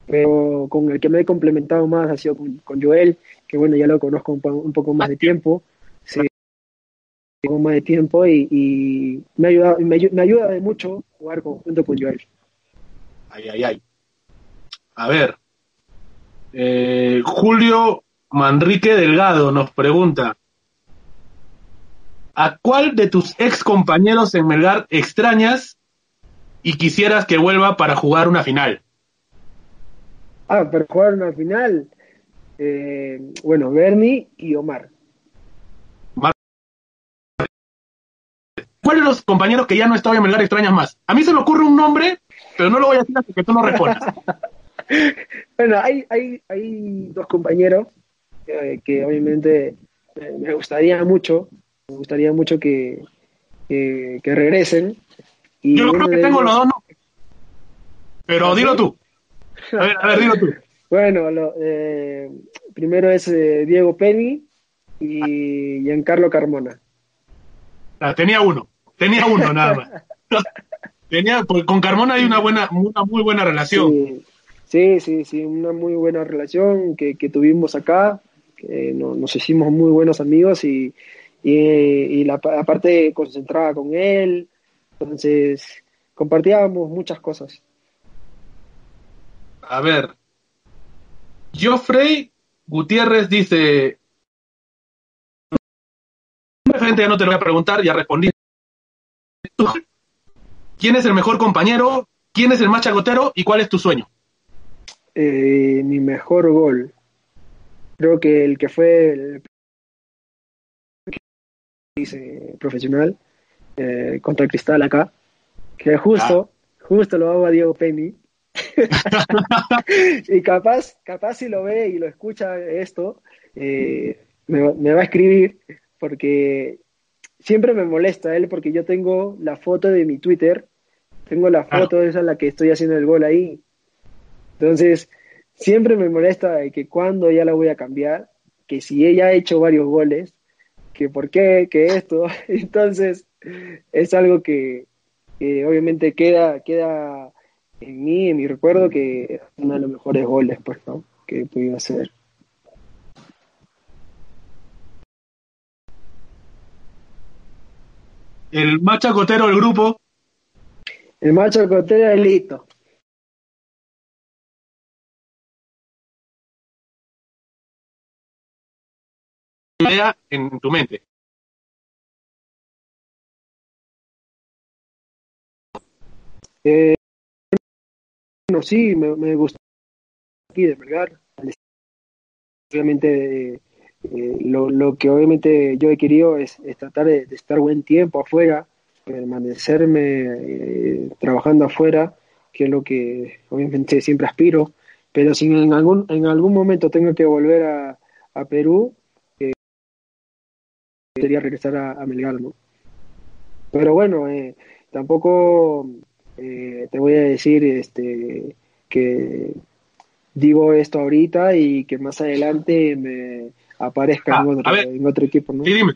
pero con el que me he complementado más ha sido con, con Joel, que bueno, ya lo conozco un, po- un poco más de tiempo. Sí, más de tiempo y, me, ayuda, me, me, ayuda de mucho jugar junto con Joel. Ay, ay, ay. A ver, eh, Julio Manrique Delgado nos pregunta, ¿a cuál de tus ex compañeros en Melgar extrañas y quisieras que vuelva para jugar una final? Ah, para jugar una final. Eh, bueno, Bernie y Omar. ¿Cuáles los compañeros que ya no estaban en Melgar extrañas más? A mí se me ocurre un nombre, pero no lo voy a decir hasta que tú no respondas. bueno, hay, hay, hay dos compañeros eh, que obviamente me gustaría mucho, me gustaría mucho que, que, regresen. Y Yo creo que tengo los dos nombres. Pero dilo tú. A ver, a ver, dilo tú. Bueno, lo, eh, primero es eh, Diego Penny y Giancarlo Carmona. Ah, tenía uno. Tenía uno nada más. Tenía, con Carmona hay una buena, una muy buena relación. Sí, sí, sí, una muy buena relación que, tuvimos acá. Que nos hicimos muy buenos amigos y, y, la, parte concentrada con él. Entonces, compartíamos muchas cosas. A ver, Geoffrey Gutiérrez dice, ya no te lo voy a preguntar, ya respondí. ¿Quién es el mejor compañero? ¿Quién es el más chagotero? ¿Y cuál es tu sueño? Eh, mi mejor gol. Creo que el que fue el profesional eh, contra Cristal acá, que justo, ah. justo lo hago a Diego Penny. y capaz, capaz si lo ve y lo escucha esto, eh, me, me, va a escribir porque siempre me molesta él porque yo tengo la foto de mi Twitter, tengo la foto esa en la que estoy haciendo el gol ahí. Entonces, siempre me molesta que cuando ya la voy a cambiar, que si ella ha hecho varios goles, que por qué, que esto. Entonces, es algo que, obviamente queda, queda en mí, en mi recuerdo, que es uno de los mejores goles, pues, ¿no? Que he podido hacer. el más chacotero del grupo. El más chacotero es Lito. idea en tu mente. Eh, bueno, sí, me, me gusta aquí de Melgar. Obviamente eh, lo, lo, que obviamente yo he querido es, tratar de, estar buen tiempo afuera, permanecerme eh, trabajando afuera, que es lo que obviamente siempre aspiro, pero si en algún, en algún momento tengo que volver a, a Perú, eh, sería regresar a, a Melgar, ¿no? Pero bueno, eh, te voy a decir este que digo esto ahorita y que más adelante me aparezca en, ah, otro, equipo, ¿no? dime.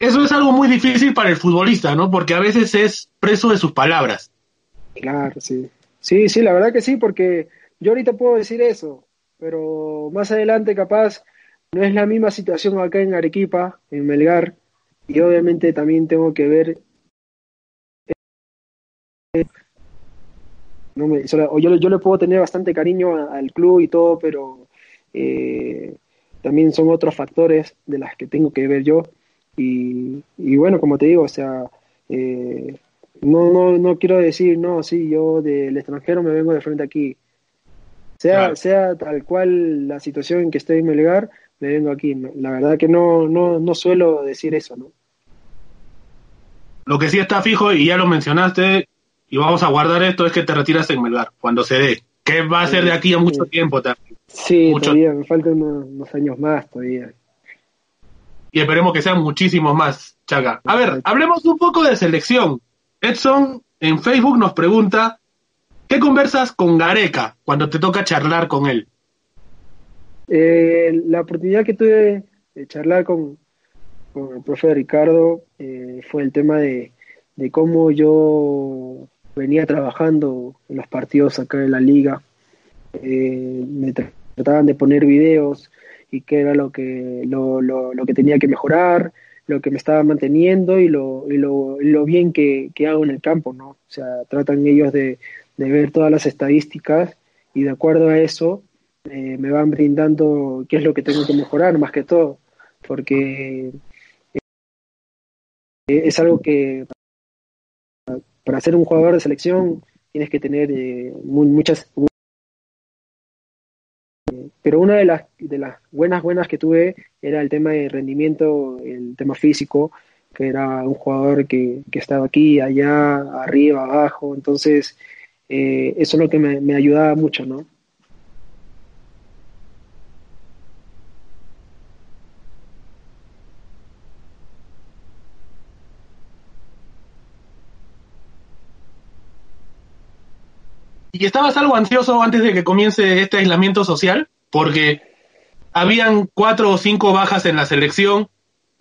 Eso es algo muy difícil para el futbolista, ¿no? Porque a veces es preso de sus palabras. Claro, sí. Sí, sí, la verdad que sí, porque yo ahorita puedo decir eso, pero más adelante capaz no es la misma situación acá en Arequipa, en Melgar, y obviamente también tengo que ver yo, yo le puedo tener bastante cariño al club y todo, pero eh, también son otros factores de las que tengo que ver yo. Y, bueno, como te digo, o sea, eh, no, no, no quiero decir, no, sí, yo del extranjero me vengo de frente aquí. Sea, sea tal cual la situación en que estoy en Melgar, me vengo aquí. La verdad que no, no, no suelo decir eso, ¿no? Lo que sí está fijo, y ya lo mencionaste, y vamos a guardar esto, es que te retiras en Melgar, cuando se dé. Que va a ser de aquí a mucho tiempo también. Sí, todavía me faltan unos, años más todavía. Y esperemos que sean muchísimos más, Chaga. A ver, hablemos un poco de selección. Edson en Facebook nos pregunta, ¿qué conversas con Gareca cuando te toca charlar con él? Eh, la oportunidad que tuve de charlar con, con el profe Ricardo eh, fue el tema de, de cómo yo venía trabajando en los partidos acá en la liga. Eh, me trataban de poner videos y qué era lo que, lo, lo, lo que tenía que mejorar, lo que me estaba manteniendo y lo, y lo, lo bien que, que, hago en el campo, ¿no? O sea, tratan ellos de, de ver todas las estadísticas y de acuerdo a eso eh, me van brindando qué es lo que tengo que mejorar más que todo, porque eh, es algo que para ser un jugador de selección tienes que tener eh, muchas pero una de las, de las buenas buenas que tuve era el tema de rendimiento, el tema físico, que era un jugador que, que estaba aquí, allá, arriba, abajo, entonces eh, eso es lo que me, me ayudaba mucho, ¿no? ¿Y estabas algo ansioso antes de que comience este aislamiento social? Porque habían cuatro o cinco bajas en la selección,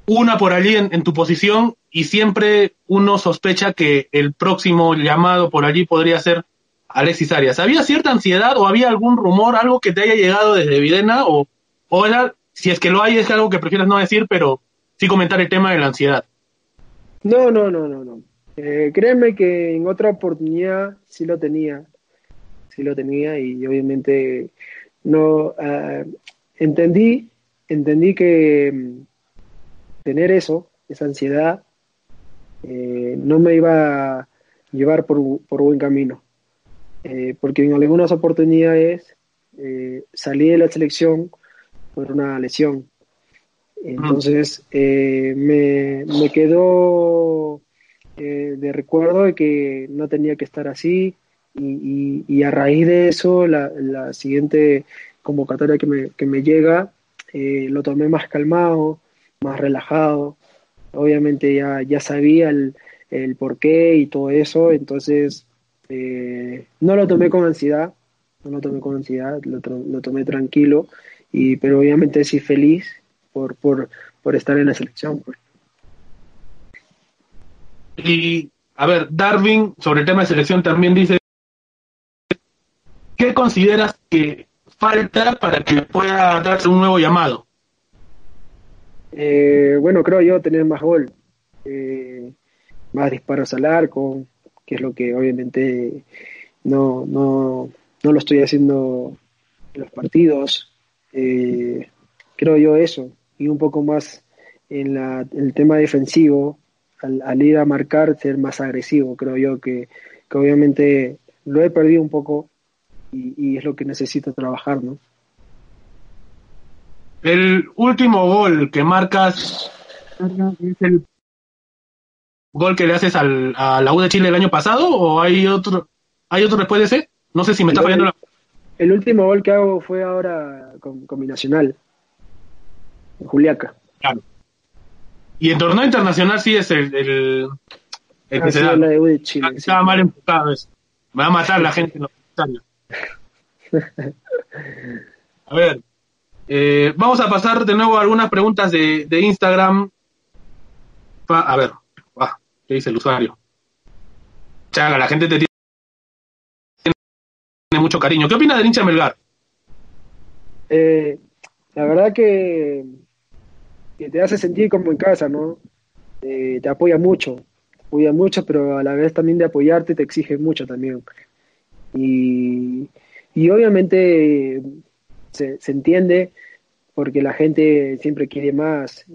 una por allí en, tu posición, y siempre uno sospecha que el próximo llamado por allí podría ser Alexis Arias. ¿Había cierta ansiedad o había algún rumor, algo que te haya llegado desde Videna? O, o era, si es que lo hay, es algo que prefieres no decir, pero sí comentar el tema de la ansiedad. No, no, no, no, no. Eh, créeme que en otra oportunidad sí lo tenía, sí lo tenía y obviamente no uh, entendí, entendí que um, tener eso, esa ansiedad, eh, no me iba a llevar por, por buen camino. Eh, porque en algunas oportunidades eh, salí de la selección por una lesión. Entonces eh, me, me, quedó de recuerdo de que no tenía que estar así y, y, a raíz de eso la, la, siguiente convocatoria que me, que me llega lo tomé más calmado, más relajado. Obviamente ya, ya sabía el, el porqué y todo eso, entonces eh, no lo tomé con ansiedad, no lo tomé con ansiedad, lo, lo, tomé tranquilo, y, pero obviamente sí feliz por, por, por estar en la selección. Pues. Y, a ver, Darwin, sobre el tema de selección, también dice, ¿qué consideras que falta para que pueda darse un nuevo llamado? Eh, bueno, creo yo tener más gol, eh, más disparos al arco, que es lo que obviamente no, no, no lo estoy haciendo en los partidos. Eh, creo yo eso, y un poco más en, la, el tema defensivo, al, al, ir a marcar, ser más agresivo. Creo yo que, que obviamente lo he perdido un poco y, y, es lo que necesito trabajar, ¿no? El último gol que marcas es el gol que le haces al, a la U de Chile el año pasado o hay otro hay otro después de ese? No sé si me está fallando la... El último gol que hago fue ahora con, con mi nacional, en Juliaca. Claro. Y en torneo internacional sí es el, el, el que ah, se sí, da. la de U de Chile, Estaba sí. mal enfocado eso. Me va a matar la gente en los comentarios. A ver, eh, vamos a pasar de nuevo a algunas preguntas de, Instagram. A ver, ¿qué dice el usuario? Chaga, la gente te tiene mucho cariño. ¿Qué opina del hincha Melgar? Eh, la verdad que, que, te hace sentir como en casa, ¿no? Eh, te apoya mucho, te apoya mucho, pero a la vez también de apoyarte te exige mucho también. Y, y obviamente se, se, entiende porque la gente siempre quiere más,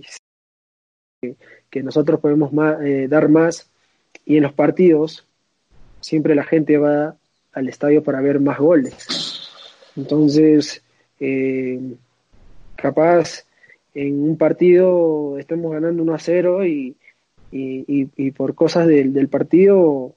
que, que nosotros podemos más, eh, dar más y en los partidos siempre la gente va al estadio para ver más goles. Entonces, eh, capaz en un partido estemos ganando 1 a 0 y, y, y, y por cosas del, del, partido,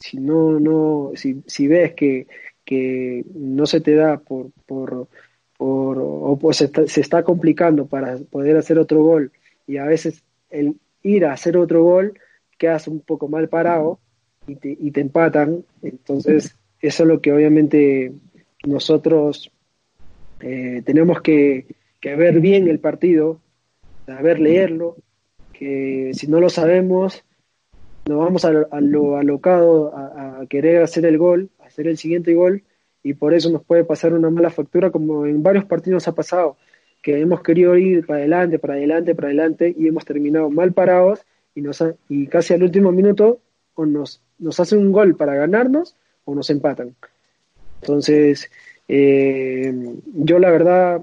si no, no, si, si ves que, que no se te da por, por, por o pues se está, se está complicando para poder hacer otro gol y a veces el ir a hacer otro gol quedas un poco mal parado y te, y te empatan, entonces eso es lo que obviamente nosotros eh, tenemos que, que, ver bien el partido, saber leerlo, que si no lo sabemos, nos vamos a, a lo alocado a, querer hacer el gol, hacer el siguiente gol, y por eso nos puede pasar una mala factura como en varios partidos ha pasado, que hemos querido ir para adelante, para adelante, para adelante y hemos terminado mal parados y, nos y casi al último minuto o nos, nos hacen un gol para ganarnos o nos empatan. Entonces, eh, yo la verdad,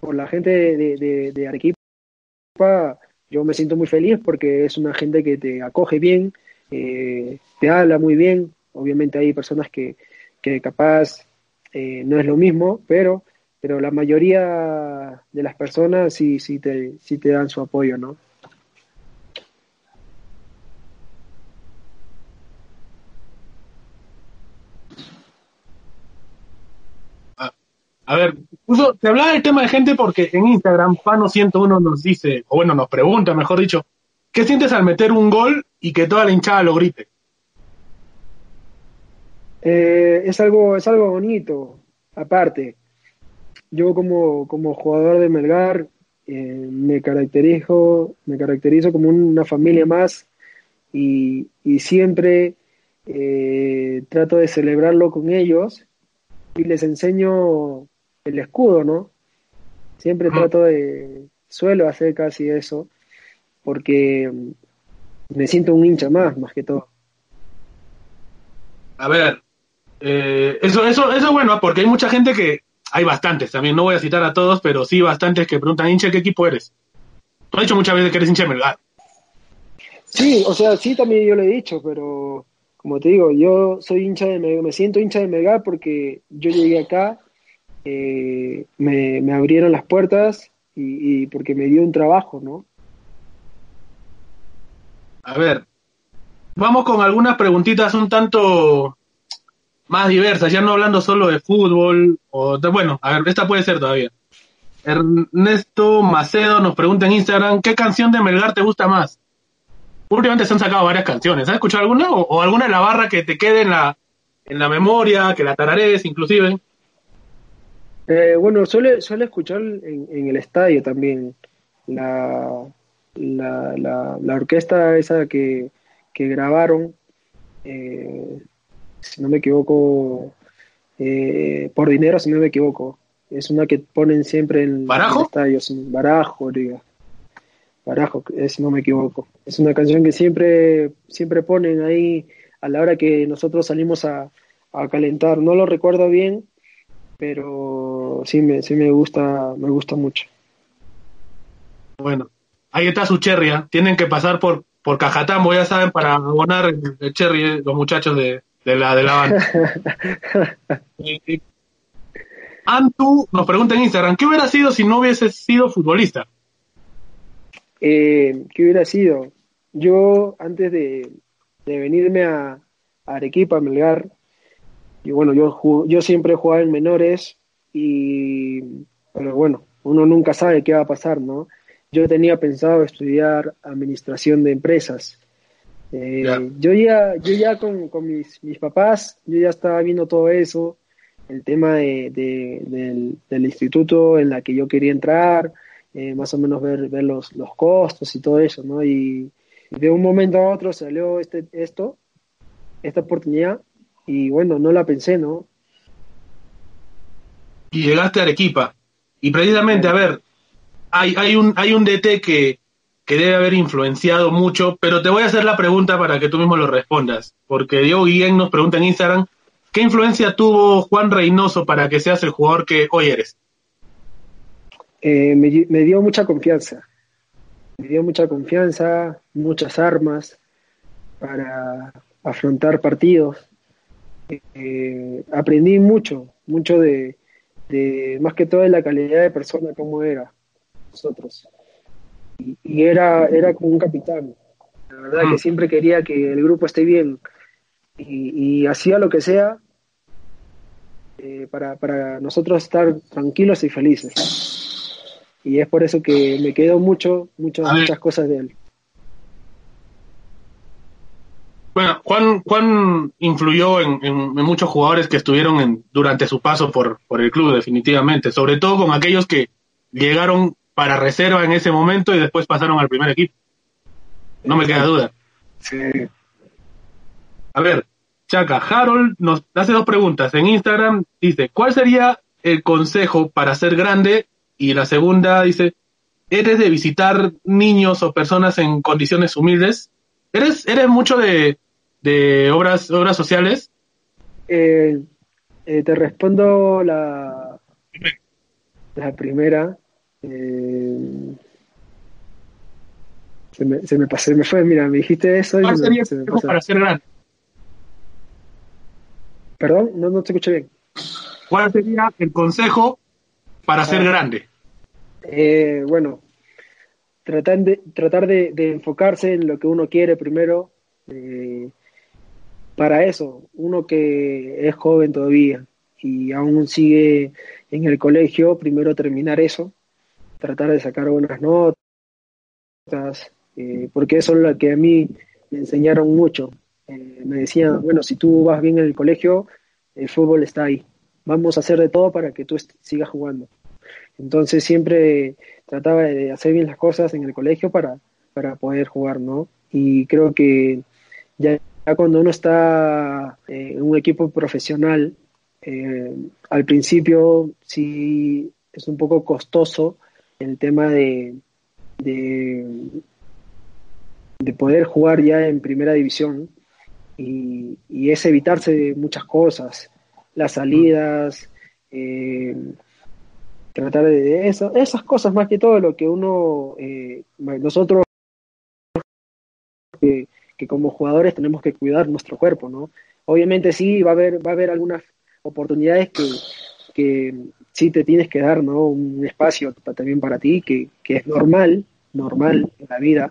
por la gente de, de, Arequipa, yo me siento muy feliz porque es una gente que te acoge bien, eh, te habla muy bien. Obviamente hay personas que, que capaz eh, no es lo mismo, pero, pero la mayoría de las personas sí, sí, te, sí te dan su apoyo, ¿no? A ver, incluso te hablaba del tema de gente porque en Instagram Pano101 nos dice, o bueno, nos pregunta, mejor dicho, ¿qué sientes al meter un gol y que toda la hinchada lo grite? Eh, es algo es algo bonito. Aparte, yo como, como jugador de Melgar eh, me caracterizo me caracterizo como una familia más y, y siempre eh, trato de celebrarlo con ellos y les enseño el escudo, ¿no? Siempre trato de, suelo hacer casi eso, porque me siento un hincha más, más que todo. A ver, eh, eso, eso, eso es bueno, porque hay mucha gente que, hay bastantes también, no voy a citar a todos, pero sí bastantes que preguntan, hincha, ¿qué equipo eres? Tú has dicho muchas veces que eres hincha de Melgar. Sí, o sea, sí también yo lo he dicho, pero como te digo, yo soy hincha de Melgar, me siento hincha de Melgar porque yo llegué acá eh, me, abrieron las puertas y, porque me dio un trabajo, ¿no? A ver, vamos con algunas preguntitas un tanto más diversas, ya no hablando solo de fútbol, o bueno, a ver, esta puede ser todavía. Ernesto Macedo nos pregunta en Instagram, ¿qué canción de Melgar te gusta más? Últimamente se han sacado varias canciones, ¿has escuchado alguna? O, alguna de la barra que te quede en la, en la memoria, que la tararees inclusive? Eh, bueno, suele, suele escuchar en, el estadio también la, la, la, orquesta esa que, grabaron, eh, si no me equivoco, eh, por dinero, si no me equivoco. Es una que ponen siempre en, ¿Barajo? el estadio, Barajo, diga. Barajo, si no me equivoco. Es una canción que siempre, siempre ponen ahí a la hora que nosotros salimos a, a calentar. No lo recuerdo bien, pero sí me, sí me gusta, me gusta mucho. Bueno, ahí está su cherry, ¿eh? tienen que pasar por, por Cajatambo, ya saben, para abonar el, cherry, ¿eh? los muchachos de, la, de la banda. Antu nos pregunta en Instagram, ¿qué hubiera sido si no hubiese sido futbolista? Eh, ¿Qué hubiera sido? Yo, antes de, de venirme a, a Arequipa, a Melgar, y bueno, yo, yo siempre he jugado en menores, y, pero bueno, uno nunca sabe qué va a pasar, ¿no? Yo tenía pensado estudiar administración de empresas. Eh, yo ya, yo ya con, con mis, mis, papás, yo ya estaba viendo todo eso, el tema de, del, del, instituto en la que yo quería entrar, eh, más o menos ver, ver los, los costos y todo eso, ¿no? Y, de un momento a otro salió este, esto, esta oportunidad, y bueno, no la pensé, ¿no? Y llegaste a Arequipa. Y precisamente, a ver, hay, hay, un, hay un DT que, que debe haber influenciado mucho, pero te voy a hacer la pregunta para que tú mismo lo respondas, porque Diego Guillén nos pregunta en Instagram, ¿qué influencia tuvo Juan Reynoso para que seas el jugador que hoy eres? Eh, me, me, dio mucha confianza, me dio mucha confianza, muchas armas para afrontar partidos, eh, aprendí mucho, mucho de, más que todo de la calidad de persona como era nosotros. Y, era, era como un capitán. La verdad que mm. siempre quería que el grupo esté bien y, hacía lo que sea eh, para, para nosotros estar tranquilos y felices. Y es por eso que me quedo mucho, muchas, muchas cosas de él. Bueno, Juan, Juan influyó en, muchos jugadores que estuvieron en, durante su paso por, por el club, definitivamente, sobre todo con aquellos que llegaron para reserva en ese momento y después pasaron al primer equipo. No me queda duda. Sí. A ver, Chaca, Harold nos hace dos preguntas. En Instagram dice, ¿cuál sería el consejo para ser grande? Y la segunda dice, ¿eres de visitar niños o personas en condiciones humildes? ¿Eres, eres mucho de, de obras, obras sociales? Eh, eh, te respondo la, la primera. Eh, se, me, se me pasó, me fue, mira, me dijiste eso. ¿Cuál y sería se me el consejo pasó. para ser grande? Perdón, no, no te escuché bien. ¿Cuál sería el consejo para ser Ah. grande? Eh, bueno, tratar de, tratar de, de enfocarse en lo que uno quiere primero. eh, para eso, uno que es joven todavía y aún sigue en el colegio, primero terminar eso, tratar de sacar buenas notas, eh, porque eso es lo que a mí me enseñaron mucho. Eh, me decían, bueno, si tú vas bien en el colegio, el fútbol está ahí. Vamos a hacer de todo para que tú sigas jugando. Entonces siempre trataba de hacer bien las cosas en el colegio para, para poder jugar, ¿no? Y creo que ya, ya cuando uno está eh, en un equipo profesional, eh, al principio sí es un poco costoso el tema de, de, de poder jugar ya en primera división y, y es evitarse de muchas cosas, las salidas, eh, tratar de, de eso- esas cosas más que todo lo que uno, eh, nosotros que, que como jugadores tenemos que cuidar nuestro cuerpo, ¿no? Obviamente sí va a haber, va a haber algunas oportunidades que, que sí te tienes que dar, ¿no? Un espacio pa- también para ti, que, que es normal, normal en la vida,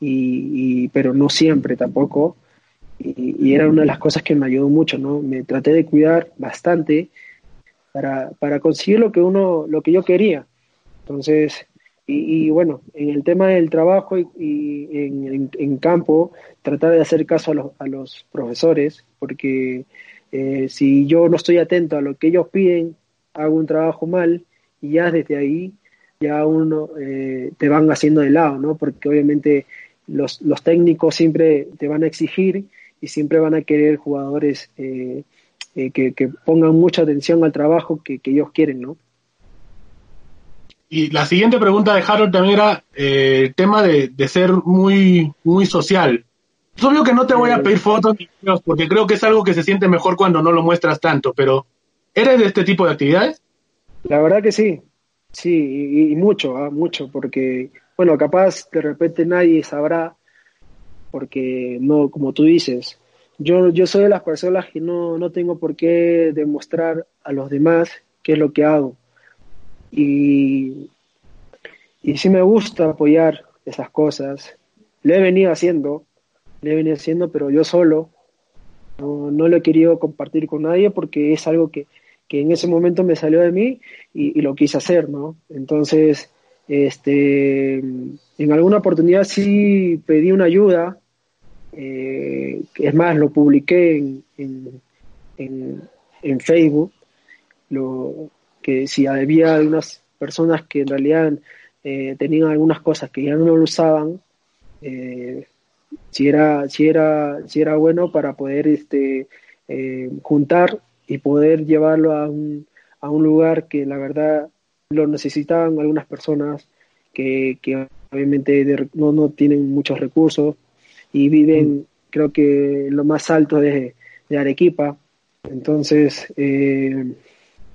y, y- pero no siempre tampoco. Y, y era una de las cosas que me ayudó mucho, ¿no? Me traté de cuidar bastante para, para conseguir lo que uno, lo que yo quería. Entonces, y, y bueno, en el tema del trabajo y, en, en- campo, tratar de hacer caso a los, a los profesores, porque eh, si yo no estoy atento a lo que ellos piden, hago un trabajo mal y ya desde ahí ya uno eh, te van haciendo de lado, ¿no? Porque obviamente los, los técnicos siempre te van a exigir y siempre van a querer jugadores eh, eh, que, pongan mucha atención al trabajo que ellos quieren, ¿no? Y la siguiente pregunta de Harold también era eh, el tema de, de ser muy, muy social. Es obvio que no te voy a Eh. pedir fotos ni videos porque creo que es algo que se siente mejor cuando no lo muestras tanto, pero ¿eres de este tipo de actividades? La verdad que sí, sí, y, y mucho, ah, mucho, porque, bueno, capaz de repente nadie sabrá, porque no, como tú dices, yo, yo soy de las personas que no, no tengo por qué demostrar a los demás qué es lo que hago. Y, y sí me gusta apoyar esas cosas. Lo he venido haciendo, lo he venido haciendo, pero yo solo. No, no lo he querido compartir con nadie porque es algo que, que en ese momento me salió de mí y, lo quise hacer, ¿no? Entonces, este, en alguna oportunidad sí pedí una ayuda, eh, es más, lo publiqué en, en, en, en Facebook, lo, que si había algunas personas que en realidad eh, tenían algunas cosas que ya no lo usaban, eh, si era, si era, si era bueno para poder este, eh, juntar y poder llevarlo a un, a un lugar que la verdad lo necesitaban algunas personas que, que obviamente de- no, no tienen muchos recursos y viven, creo que lo más alto de, de Arequipa. Entonces, eh,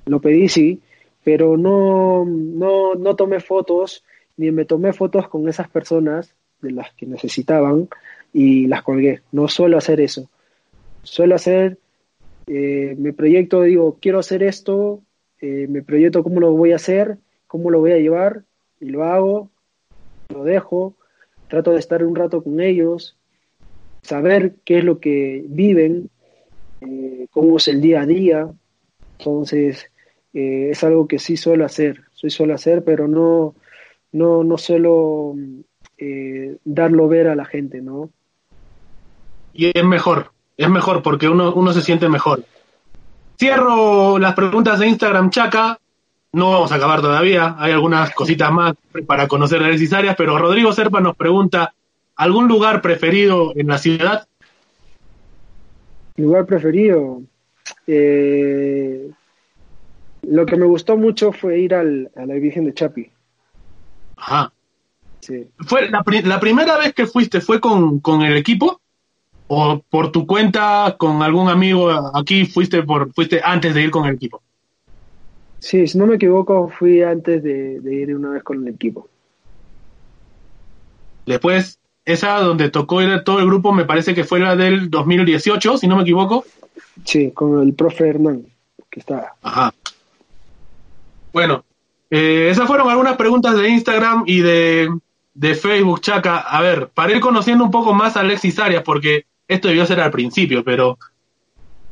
lo pedí sí, pero no, no, no tomé fotos, ni me tomé fotos con esas personas de las que necesitaban y las colgué. No suelo hacer eso. Suelo hacer, eh, mi proyecto, digo, quiero hacer esto, eh, me proyecto cómo lo voy a hacer, cómo lo voy a llevar, y lo hago, lo dejo, trato de estar un rato con ellos, saber qué es lo que viven, eh, cómo es el día a día. Entonces, eh, es algo que sí suelo hacer, sí suelo hacer, pero no, no, no suelo eh, darlo ver a la gente, ¿no? Y es mejor, es mejor porque uno, uno se siente mejor. Cierro las preguntas de Instagram, Chaca. No vamos a acabar todavía, hay algunas cositas más para conocer Alexis Arias, pero Rodrigo Serpa nos pregunta, ¿algún lugar preferido en la ciudad? Lugar preferido. Eh, lo que me gustó mucho fue ir al, a la Virgen de Chapi. Ajá. Sí. ¿Fue la, pri- la primera vez que fuiste, fue con, con el equipo? ¿O por tu cuenta, con algún amigo aquí, fuiste por fuiste antes de ir con el equipo? Sí, si no me equivoco, fui antes de, de ir una vez con el equipo. Después, esa donde tocó ir todo el grupo, me parece que fue la del 2018, si no me equivoco. Sí, con el profe Hernán, que estaba. Ajá. Bueno, eh, esas fueron algunas preguntas de Instagram y de, de Facebook, Chaca. A ver, para ir conociendo un poco más a Alexis Arias, porque esto debió ser al principio, pero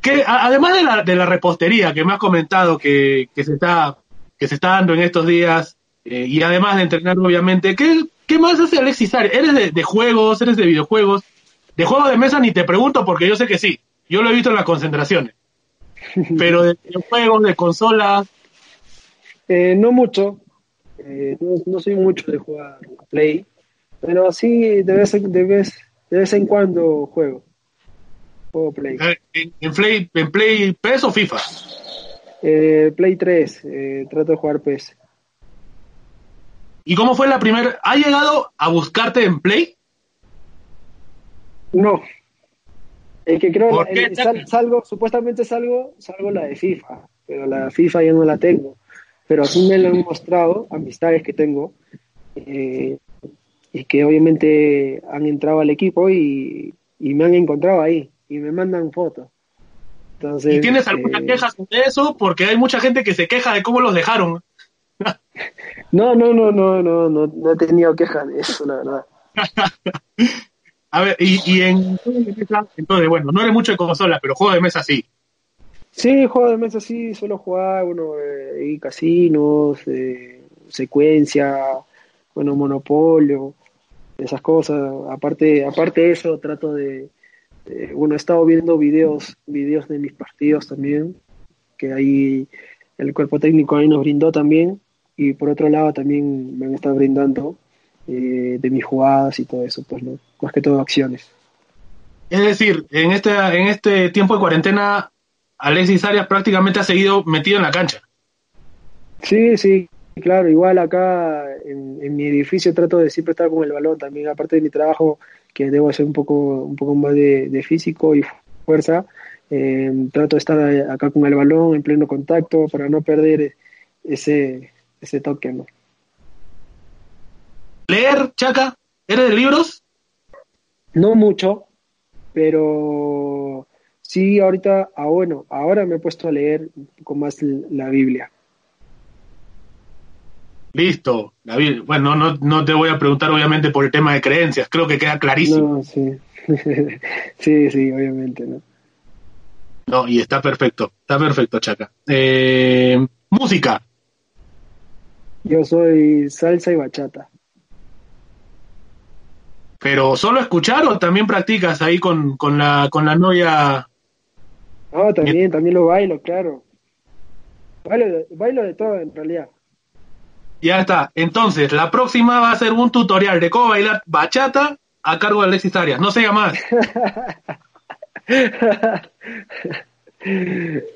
que además de la, de la repostería que me has comentado que, que se está que se está dando en estos días eh, y además de entrenar obviamente, ¿qué, qué más hace Alexis Arias? ¿Eres de, de juegos? ¿Eres de videojuegos? De juegos de mesa ni te pregunto porque yo sé que sí. Yo lo he visto en las concentraciones. Pero de videojuegos, de consolas, Eh, no mucho, eh, no, no soy mucho de jugar Play, pero sí de vez, en- de vez, de vez en cuando juego. Juego Play. Eh, ¿En, en Play, en Play PES o FIFA? Eh, Play 3, eh, trato de jugar PES. ¿Y cómo fue la primera? ¿Ha llegado a buscarte en Play? No. Es que creo salgo, supuestamente salgo, salgo la de FIFA, pero la FIFA ya no la tengo. Pero sí me lo han mostrado, amistades que tengo, eh, y que obviamente han entrado al equipo y, y me han encontrado ahí, y me mandan fotos. Entonces, ¿Y tienes alguna eh, queja sobre eso? Porque hay mucha gente que se queja de cómo los dejaron. No, no, no, no, no, no, no he tenido quejas de eso, la verdad. A ver, y, y en entonces, bueno, no eres mucho de consola, pero juego de mesa sí. Sí, juego de mesa sí, suelo jugar, bueno, eh, y casinos, eh, secuencia, bueno, monopolio, esas cosas. Aparte, aparte de eso, trato de, de- bueno, he estado viendo videos, videos de mis partidos también, que ahí el cuerpo técnico ahí nos brindó también, y por otro lado también me han estado brindando eh, de mis jugadas y todo eso, pues no, más que todo acciones. Es decir, en este, en este tiempo de cuarentena, Alexis Arias prácticamente ha seguido metido en la cancha. Sí, sí, claro, igual acá en, en mi edificio trato de siempre estar con el balón también, aparte de mi trabajo, que debo hacer un poco, un poco más de, de físico y fuerza, eh, trato de estar acá con el balón en pleno contacto para no perder ese, ese toque, ¿no? ¿Leer, Chaca? ¿Eres de libros? No mucho, pero sí ahorita, ah, bueno, ahora me he puesto a leer un poco más la Biblia. Listo. David. Bueno, no, no te voy a preguntar obviamente por el tema de creencias, creo que queda clarísimo. No, sí, sí, sí, obviamente, ¿no? No, y está perfecto, está perfecto, Chaca. Eh, música. Yo soy salsa y bachata. ¿Pero solo escuchar o también practicas ahí con, con, la, con la novia? Ah, también, también lo bailo, claro. Bailo de, bailo de todo en realidad. Ya está. Entonces, la próxima va a ser un tutorial de cómo bailar bachata a cargo de Alexis Arias. No se llama más.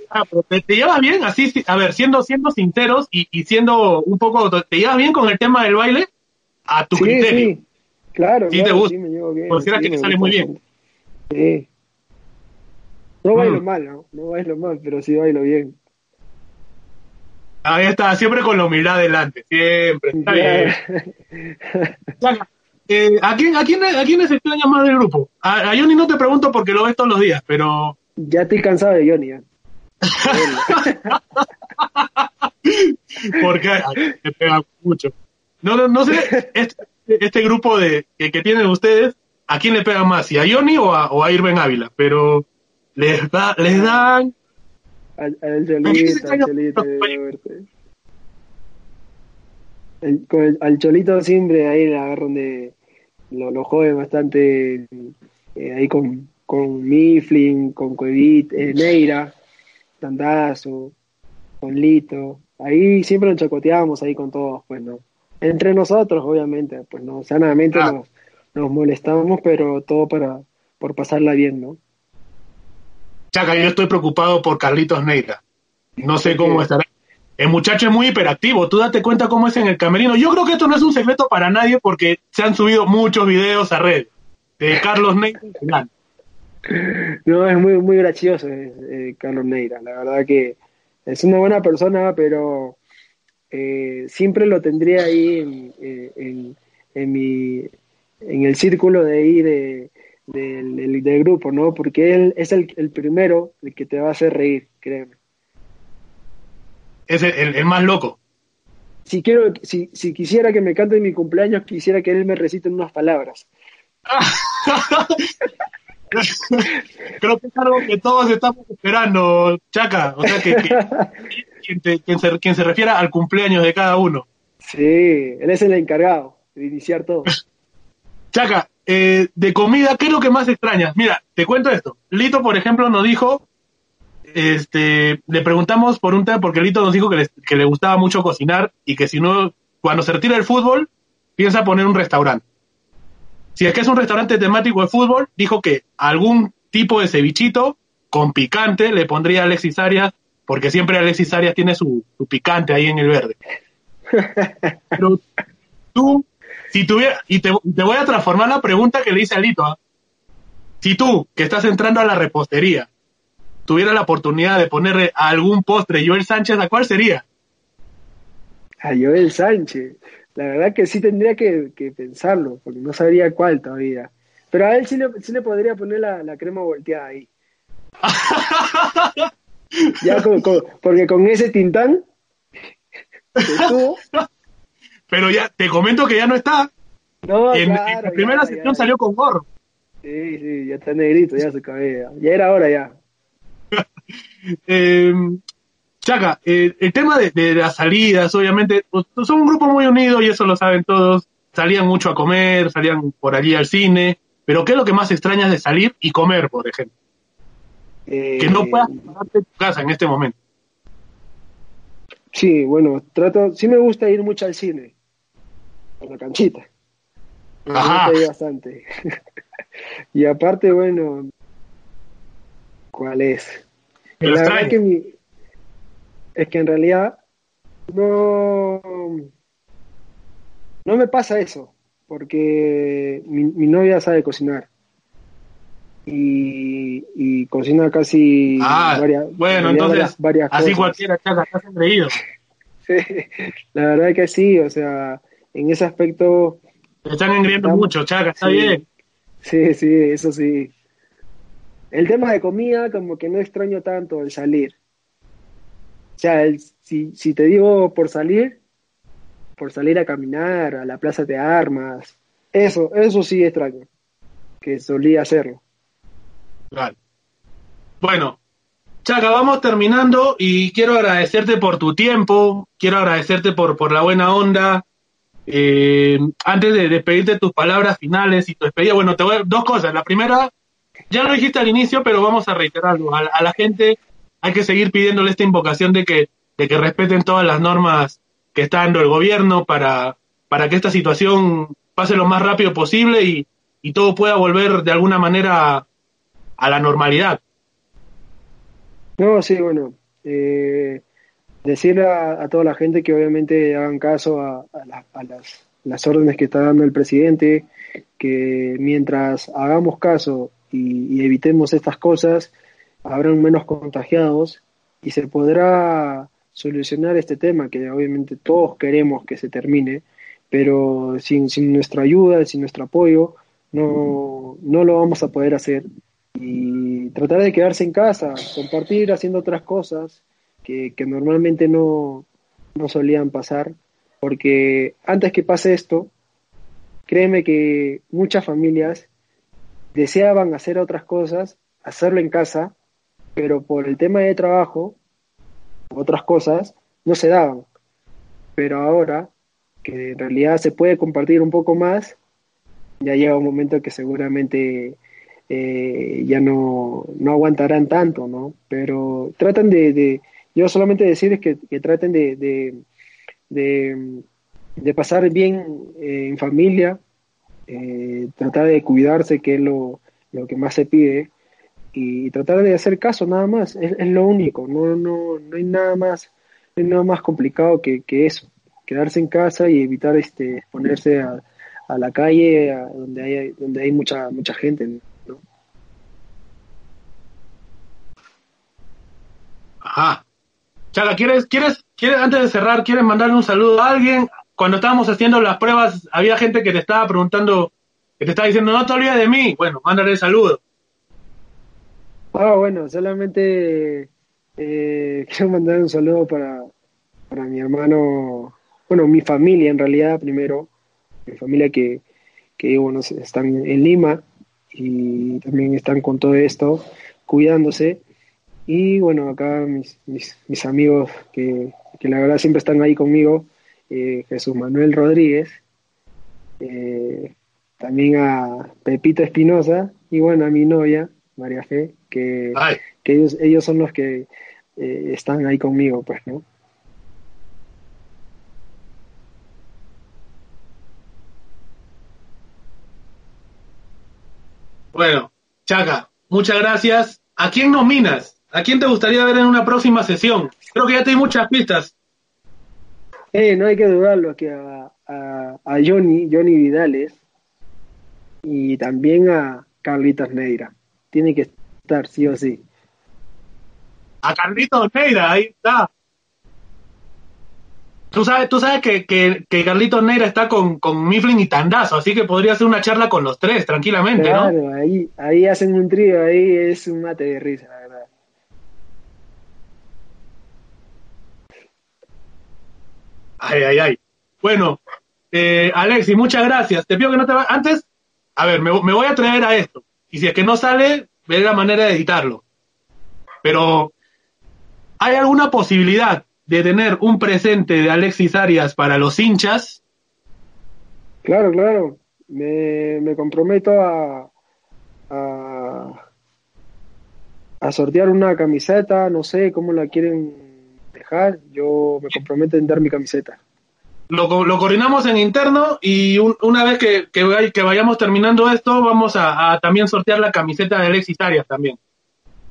Ah, pero ¿te, te llevas bien? Así, sí, a ver, siendo, siendo sinceros y, y siendo un poco... ¿Te llevas bien con el tema del baile? A tu sí, criterio. sí, claro. Sí te gusta. Sí, me llevo bien. Consideras sí, que te sale muy bien. Sí. No bailo Mm. mal, ¿no? No bailo mal, pero sí bailo bien. Ahí está, siempre con la humildad delante. Siempre. Está bien. Eh, ¿a, quién, a, quién, ¿A quiénes extrañas más del grupo? A, a Johnny no te pregunto porque lo ves todos los días, pero... Ya estoy cansado de Johnny. ¿eh? porque te pega mucho. No, no, no sé, este, este grupo de que, que tienen ustedes, ¿a quién le pegan más? ¿Si a Johnny o a, o a Irving Ávila? Pero les, da, les dan... Al, al quién Cholito. El- con el- al Cholito siempre ahí le agarran de. Lo, lo bastante. eh, ahí con, con Mifflin, con Cuevit, eh, Neira, Tandazo, con Lito. Ahí siempre nos chacoteábamos ahí con todos, pues no. Entre nosotros, obviamente, pues no. Sanamente Ah. nos, nos molestamos, pero todo para por pasarla bien, ¿no? Chaca, yo estoy preocupado por Carlitos Neira. No sé cómo estará. El muchacho es muy hiperactivo, tú date cuenta cómo es en el camerino. Yo creo que esto no es un secreto para nadie porque se han subido muchos videos a red de Carlos Neira. No, es muy, muy gracioso eh, Carlos Neira. La verdad que es una buena persona, pero eh, siempre lo tendría ahí en, eh, en, mi, en el círculo de ahí de, del, grupo, ¿no? Porque él es el, el, primero el que te va a hacer reír, créeme. Es el, el más loco. Si, quiero, si, si quisiera que me cante mi cumpleaños, quisiera que él me recite unas palabras. Creo que es algo que todos estamos esperando, Chaca. O sea, que, quien, se, quien se refiera al cumpleaños de cada uno. Sí, él es el encargado de iniciar todo. Chaca, eh, de comida, ¿qué es lo que más extrañas? Mira, te cuento esto. Lito, por ejemplo, nos dijo, este, le preguntamos por un tema, porque Lito nos dijo que le, que le gustaba mucho cocinar y que si no, cuando se retira el fútbol, piensa poner un restaurante. Si es que es un restaurante temático de fútbol, dijo que algún tipo de cevichito con picante le pondría a Alexis Arias, porque siempre Alexis Arias tiene su, picante ahí en el verde. Pero tú, si tuviera, y te, voy a transformar la pregunta que le hice a Lito, ¿ah? si tú, que estás entrando a la repostería, tuviera la oportunidad de ponerle algún postre Joel Sánchez, ¿a cuál sería? A Joel Sánchez. La verdad que sí tendría que, pensarlo, porque no sabría cuál todavía. Pero a él sí le, sí le podría poner la, crema volteada ahí. ya porque con ese tintán Pero ya, te comento que ya no está. No, en, la primera sesión salió con gorro. Sí, sí, ya está negrito, ya se cabeza. Ya era hora ya. eh, Chaca, eh, el tema de, las salidas, obviamente, pues, son un grupo muy unido y eso lo saben todos. Salían mucho a comer, salían por allí al cine, pero ¿qué es lo que más extrañas de salir y comer, por ejemplo? que no puedas pasarte eh, tu casa en este momento. Sí, bueno, trato, sí me gusta ir mucho al cine, la canchita. Ajá. bastante. y aparte, bueno, ¿cuál es? La verdad que mi, es que en realidad no, no me pasa eso, porque mi, novia sabe cocinar. Y, cocina casi ah, varias, bueno, entonces, varias, así cualquiera chaca, estás engreído. Sí, la verdad que sí, o sea, en ese aspecto... Te están engriendo mucho, chaca, está bien. Sí, sí, eso sí. El tema de comida, como que no extraño tanto el salir. O sea, si, si te digo por salir, por salir a caminar a la plaza de armas, eso, eso sí extraño, que solía hacerlo. Claro. Bueno, Chaca, vamos terminando y quiero agradecerte por tu tiempo, quiero agradecerte por, por la buena onda. Eh, antes de despedirte tus palabras finales y tu despedida, bueno, te voy a, dos cosas. La primera, ya lo dijiste al inicio, pero vamos a reiterarlo. a la gente hay que seguir pidiéndole esta invocación de que, de que respeten todas las normas que está dando el gobierno para, para que esta situación pase lo más rápido posible y, todo pueda volver de alguna manera a, la normalidad. No, sí, bueno, eh, decirle a, toda la gente que obviamente hagan caso a, las, las, órdenes que está dando el presidente, que mientras hagamos caso y evitemos estas cosas, habrán menos contagiados y se podrá solucionar este tema que obviamente todos queremos que se termine, pero sin, sin nuestra ayuda, sin nuestro apoyo, no, no lo vamos a poder hacer. Y tratar de quedarse en casa, compartir haciendo otras cosas que, que normalmente no, no solían pasar, porque antes que pase esto, créeme que muchas familias deseaban hacer otras cosas, hacerlo en casa, pero por el tema de trabajo, otras cosas, no se daban. Pero ahora, que en realidad se puede compartir un poco más, ya llega un momento que seguramente eh, ya no, no, aguantarán tanto, ¿no? Pero tratan de, yo solamente decirles que, que traten de, de, pasar bien eh, en familia, eh, tratar de cuidarse, que es lo, lo que más se pide, y tratar de hacer caso nada más, es, lo único, no, no, no hay nada más, no hay nada más complicado que, que eso, quedarse en casa y evitar este exponerse a, a la calle donde hay donde hay mucha mucha gente ¿no? ajá Chaga quieres quieres quieres antes de cerrar quieres mandarle un saludo a alguien cuando estábamos haciendo las pruebas había gente que te estaba preguntando que te estaba diciendo no te olvides de mí bueno mándale el saludo. Ah bueno solamente eh, quiero mandar un saludo para para mi hermano bueno mi familia en realidad primero mi familia que, que bueno, están en Lima y también están con todo esto, cuidándose. Y bueno, acá mis, mis, amigos que, que, la verdad siempre están ahí conmigo, eh, Jesús Manuel Rodríguez, eh, también a Pepita Espinosa y bueno, a mi novia, María Fe, que, que ellos, ellos son los que eh, están ahí conmigo, pues, ¿no? Bueno, Chaca, muchas gracias. ¿A quién nominas? ¿A quién te gustaría ver en una próxima sesión? Creo que ya te muchas pistas. Eh, no hay que dudarlo que a, a, Johnny, Johnny Vidales y también a Carlitos Neira. Tiene que estar sí o sí. A Carlitos Neira, ahí está. Tú sabes, tú sabes que, que, que Carlitos Neira está con, con Mifflin y Tandazo, así que podría ser una charla con los tres, tranquilamente, claro, ahí, ahí hacen un trío, ahí es un mate de risa, la verdad. Ay, ay, ay. Bueno, eh, Alexi, muchas gracias. Te pido que no te vayas. Antes, a ver, me, voy a traer a esto. Y si es que no sale, veré la manera de editarlo. Pero, ¿hay alguna posibilidad de tener un presente de Alexis Arias para los hinchas? Claro, claro. Me, me comprometo a, a, sortear una camiseta, no sé cómo la quieren dejar. Yo me comprometo en dar mi camiseta. Lo, lo coordinamos en interno y una vez que, que, vayamos terminando esto, vamos a, también sortear la camiseta de Alexis Arias también.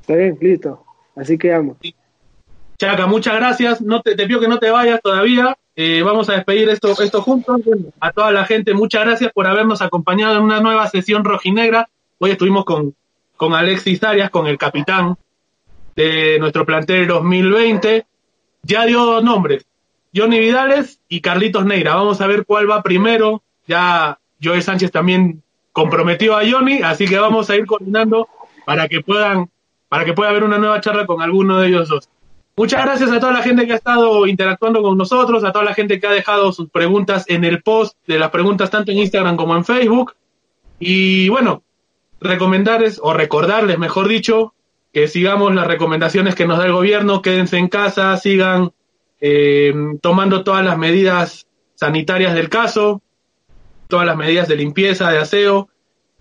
Está bien, listo. Así quedamos. Chaca, muchas gracias. No te, pido que no te vayas todavía. Eh, vamos a despedir esto, esto juntos. a toda la gente, muchas gracias por habernos acompañado en una nueva sesión rojinegra. Hoy estuvimos con, con Alexis Arias, con el capitán de nuestro plantel 2020. Ya dio dos nombres, Johnny Vidales y Carlitos Neira. Vamos a ver cuál va primero. Ya Joel Sánchez también comprometió a Johnny, así que vamos a ir coordinando para que puedan, para que pueda haber una nueva charla con alguno de ellos dos. Muchas gracias a toda la gente que ha estado interactuando con nosotros, a toda la gente que ha dejado sus preguntas en el post de las preguntas tanto en Instagram como en Facebook. Y bueno, recomendarles o recordarles, mejor dicho, que sigamos las recomendaciones que nos da el gobierno, quédense en casa, sigan eh, tomando todas las medidas sanitarias del caso, todas las medidas de limpieza, de aseo,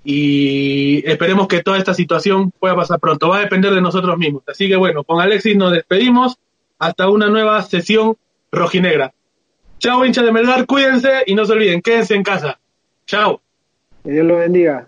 y esperemos que toda esta situación pueda pasar pronto. Va a depender de nosotros mismos. Así que bueno, con Alexis nos despedimos hasta una nueva sesión rojinegra. Chao, hincha de Melgar, cuídense y no se olviden, quédense en casa. Chao. Que Dios lo bendiga.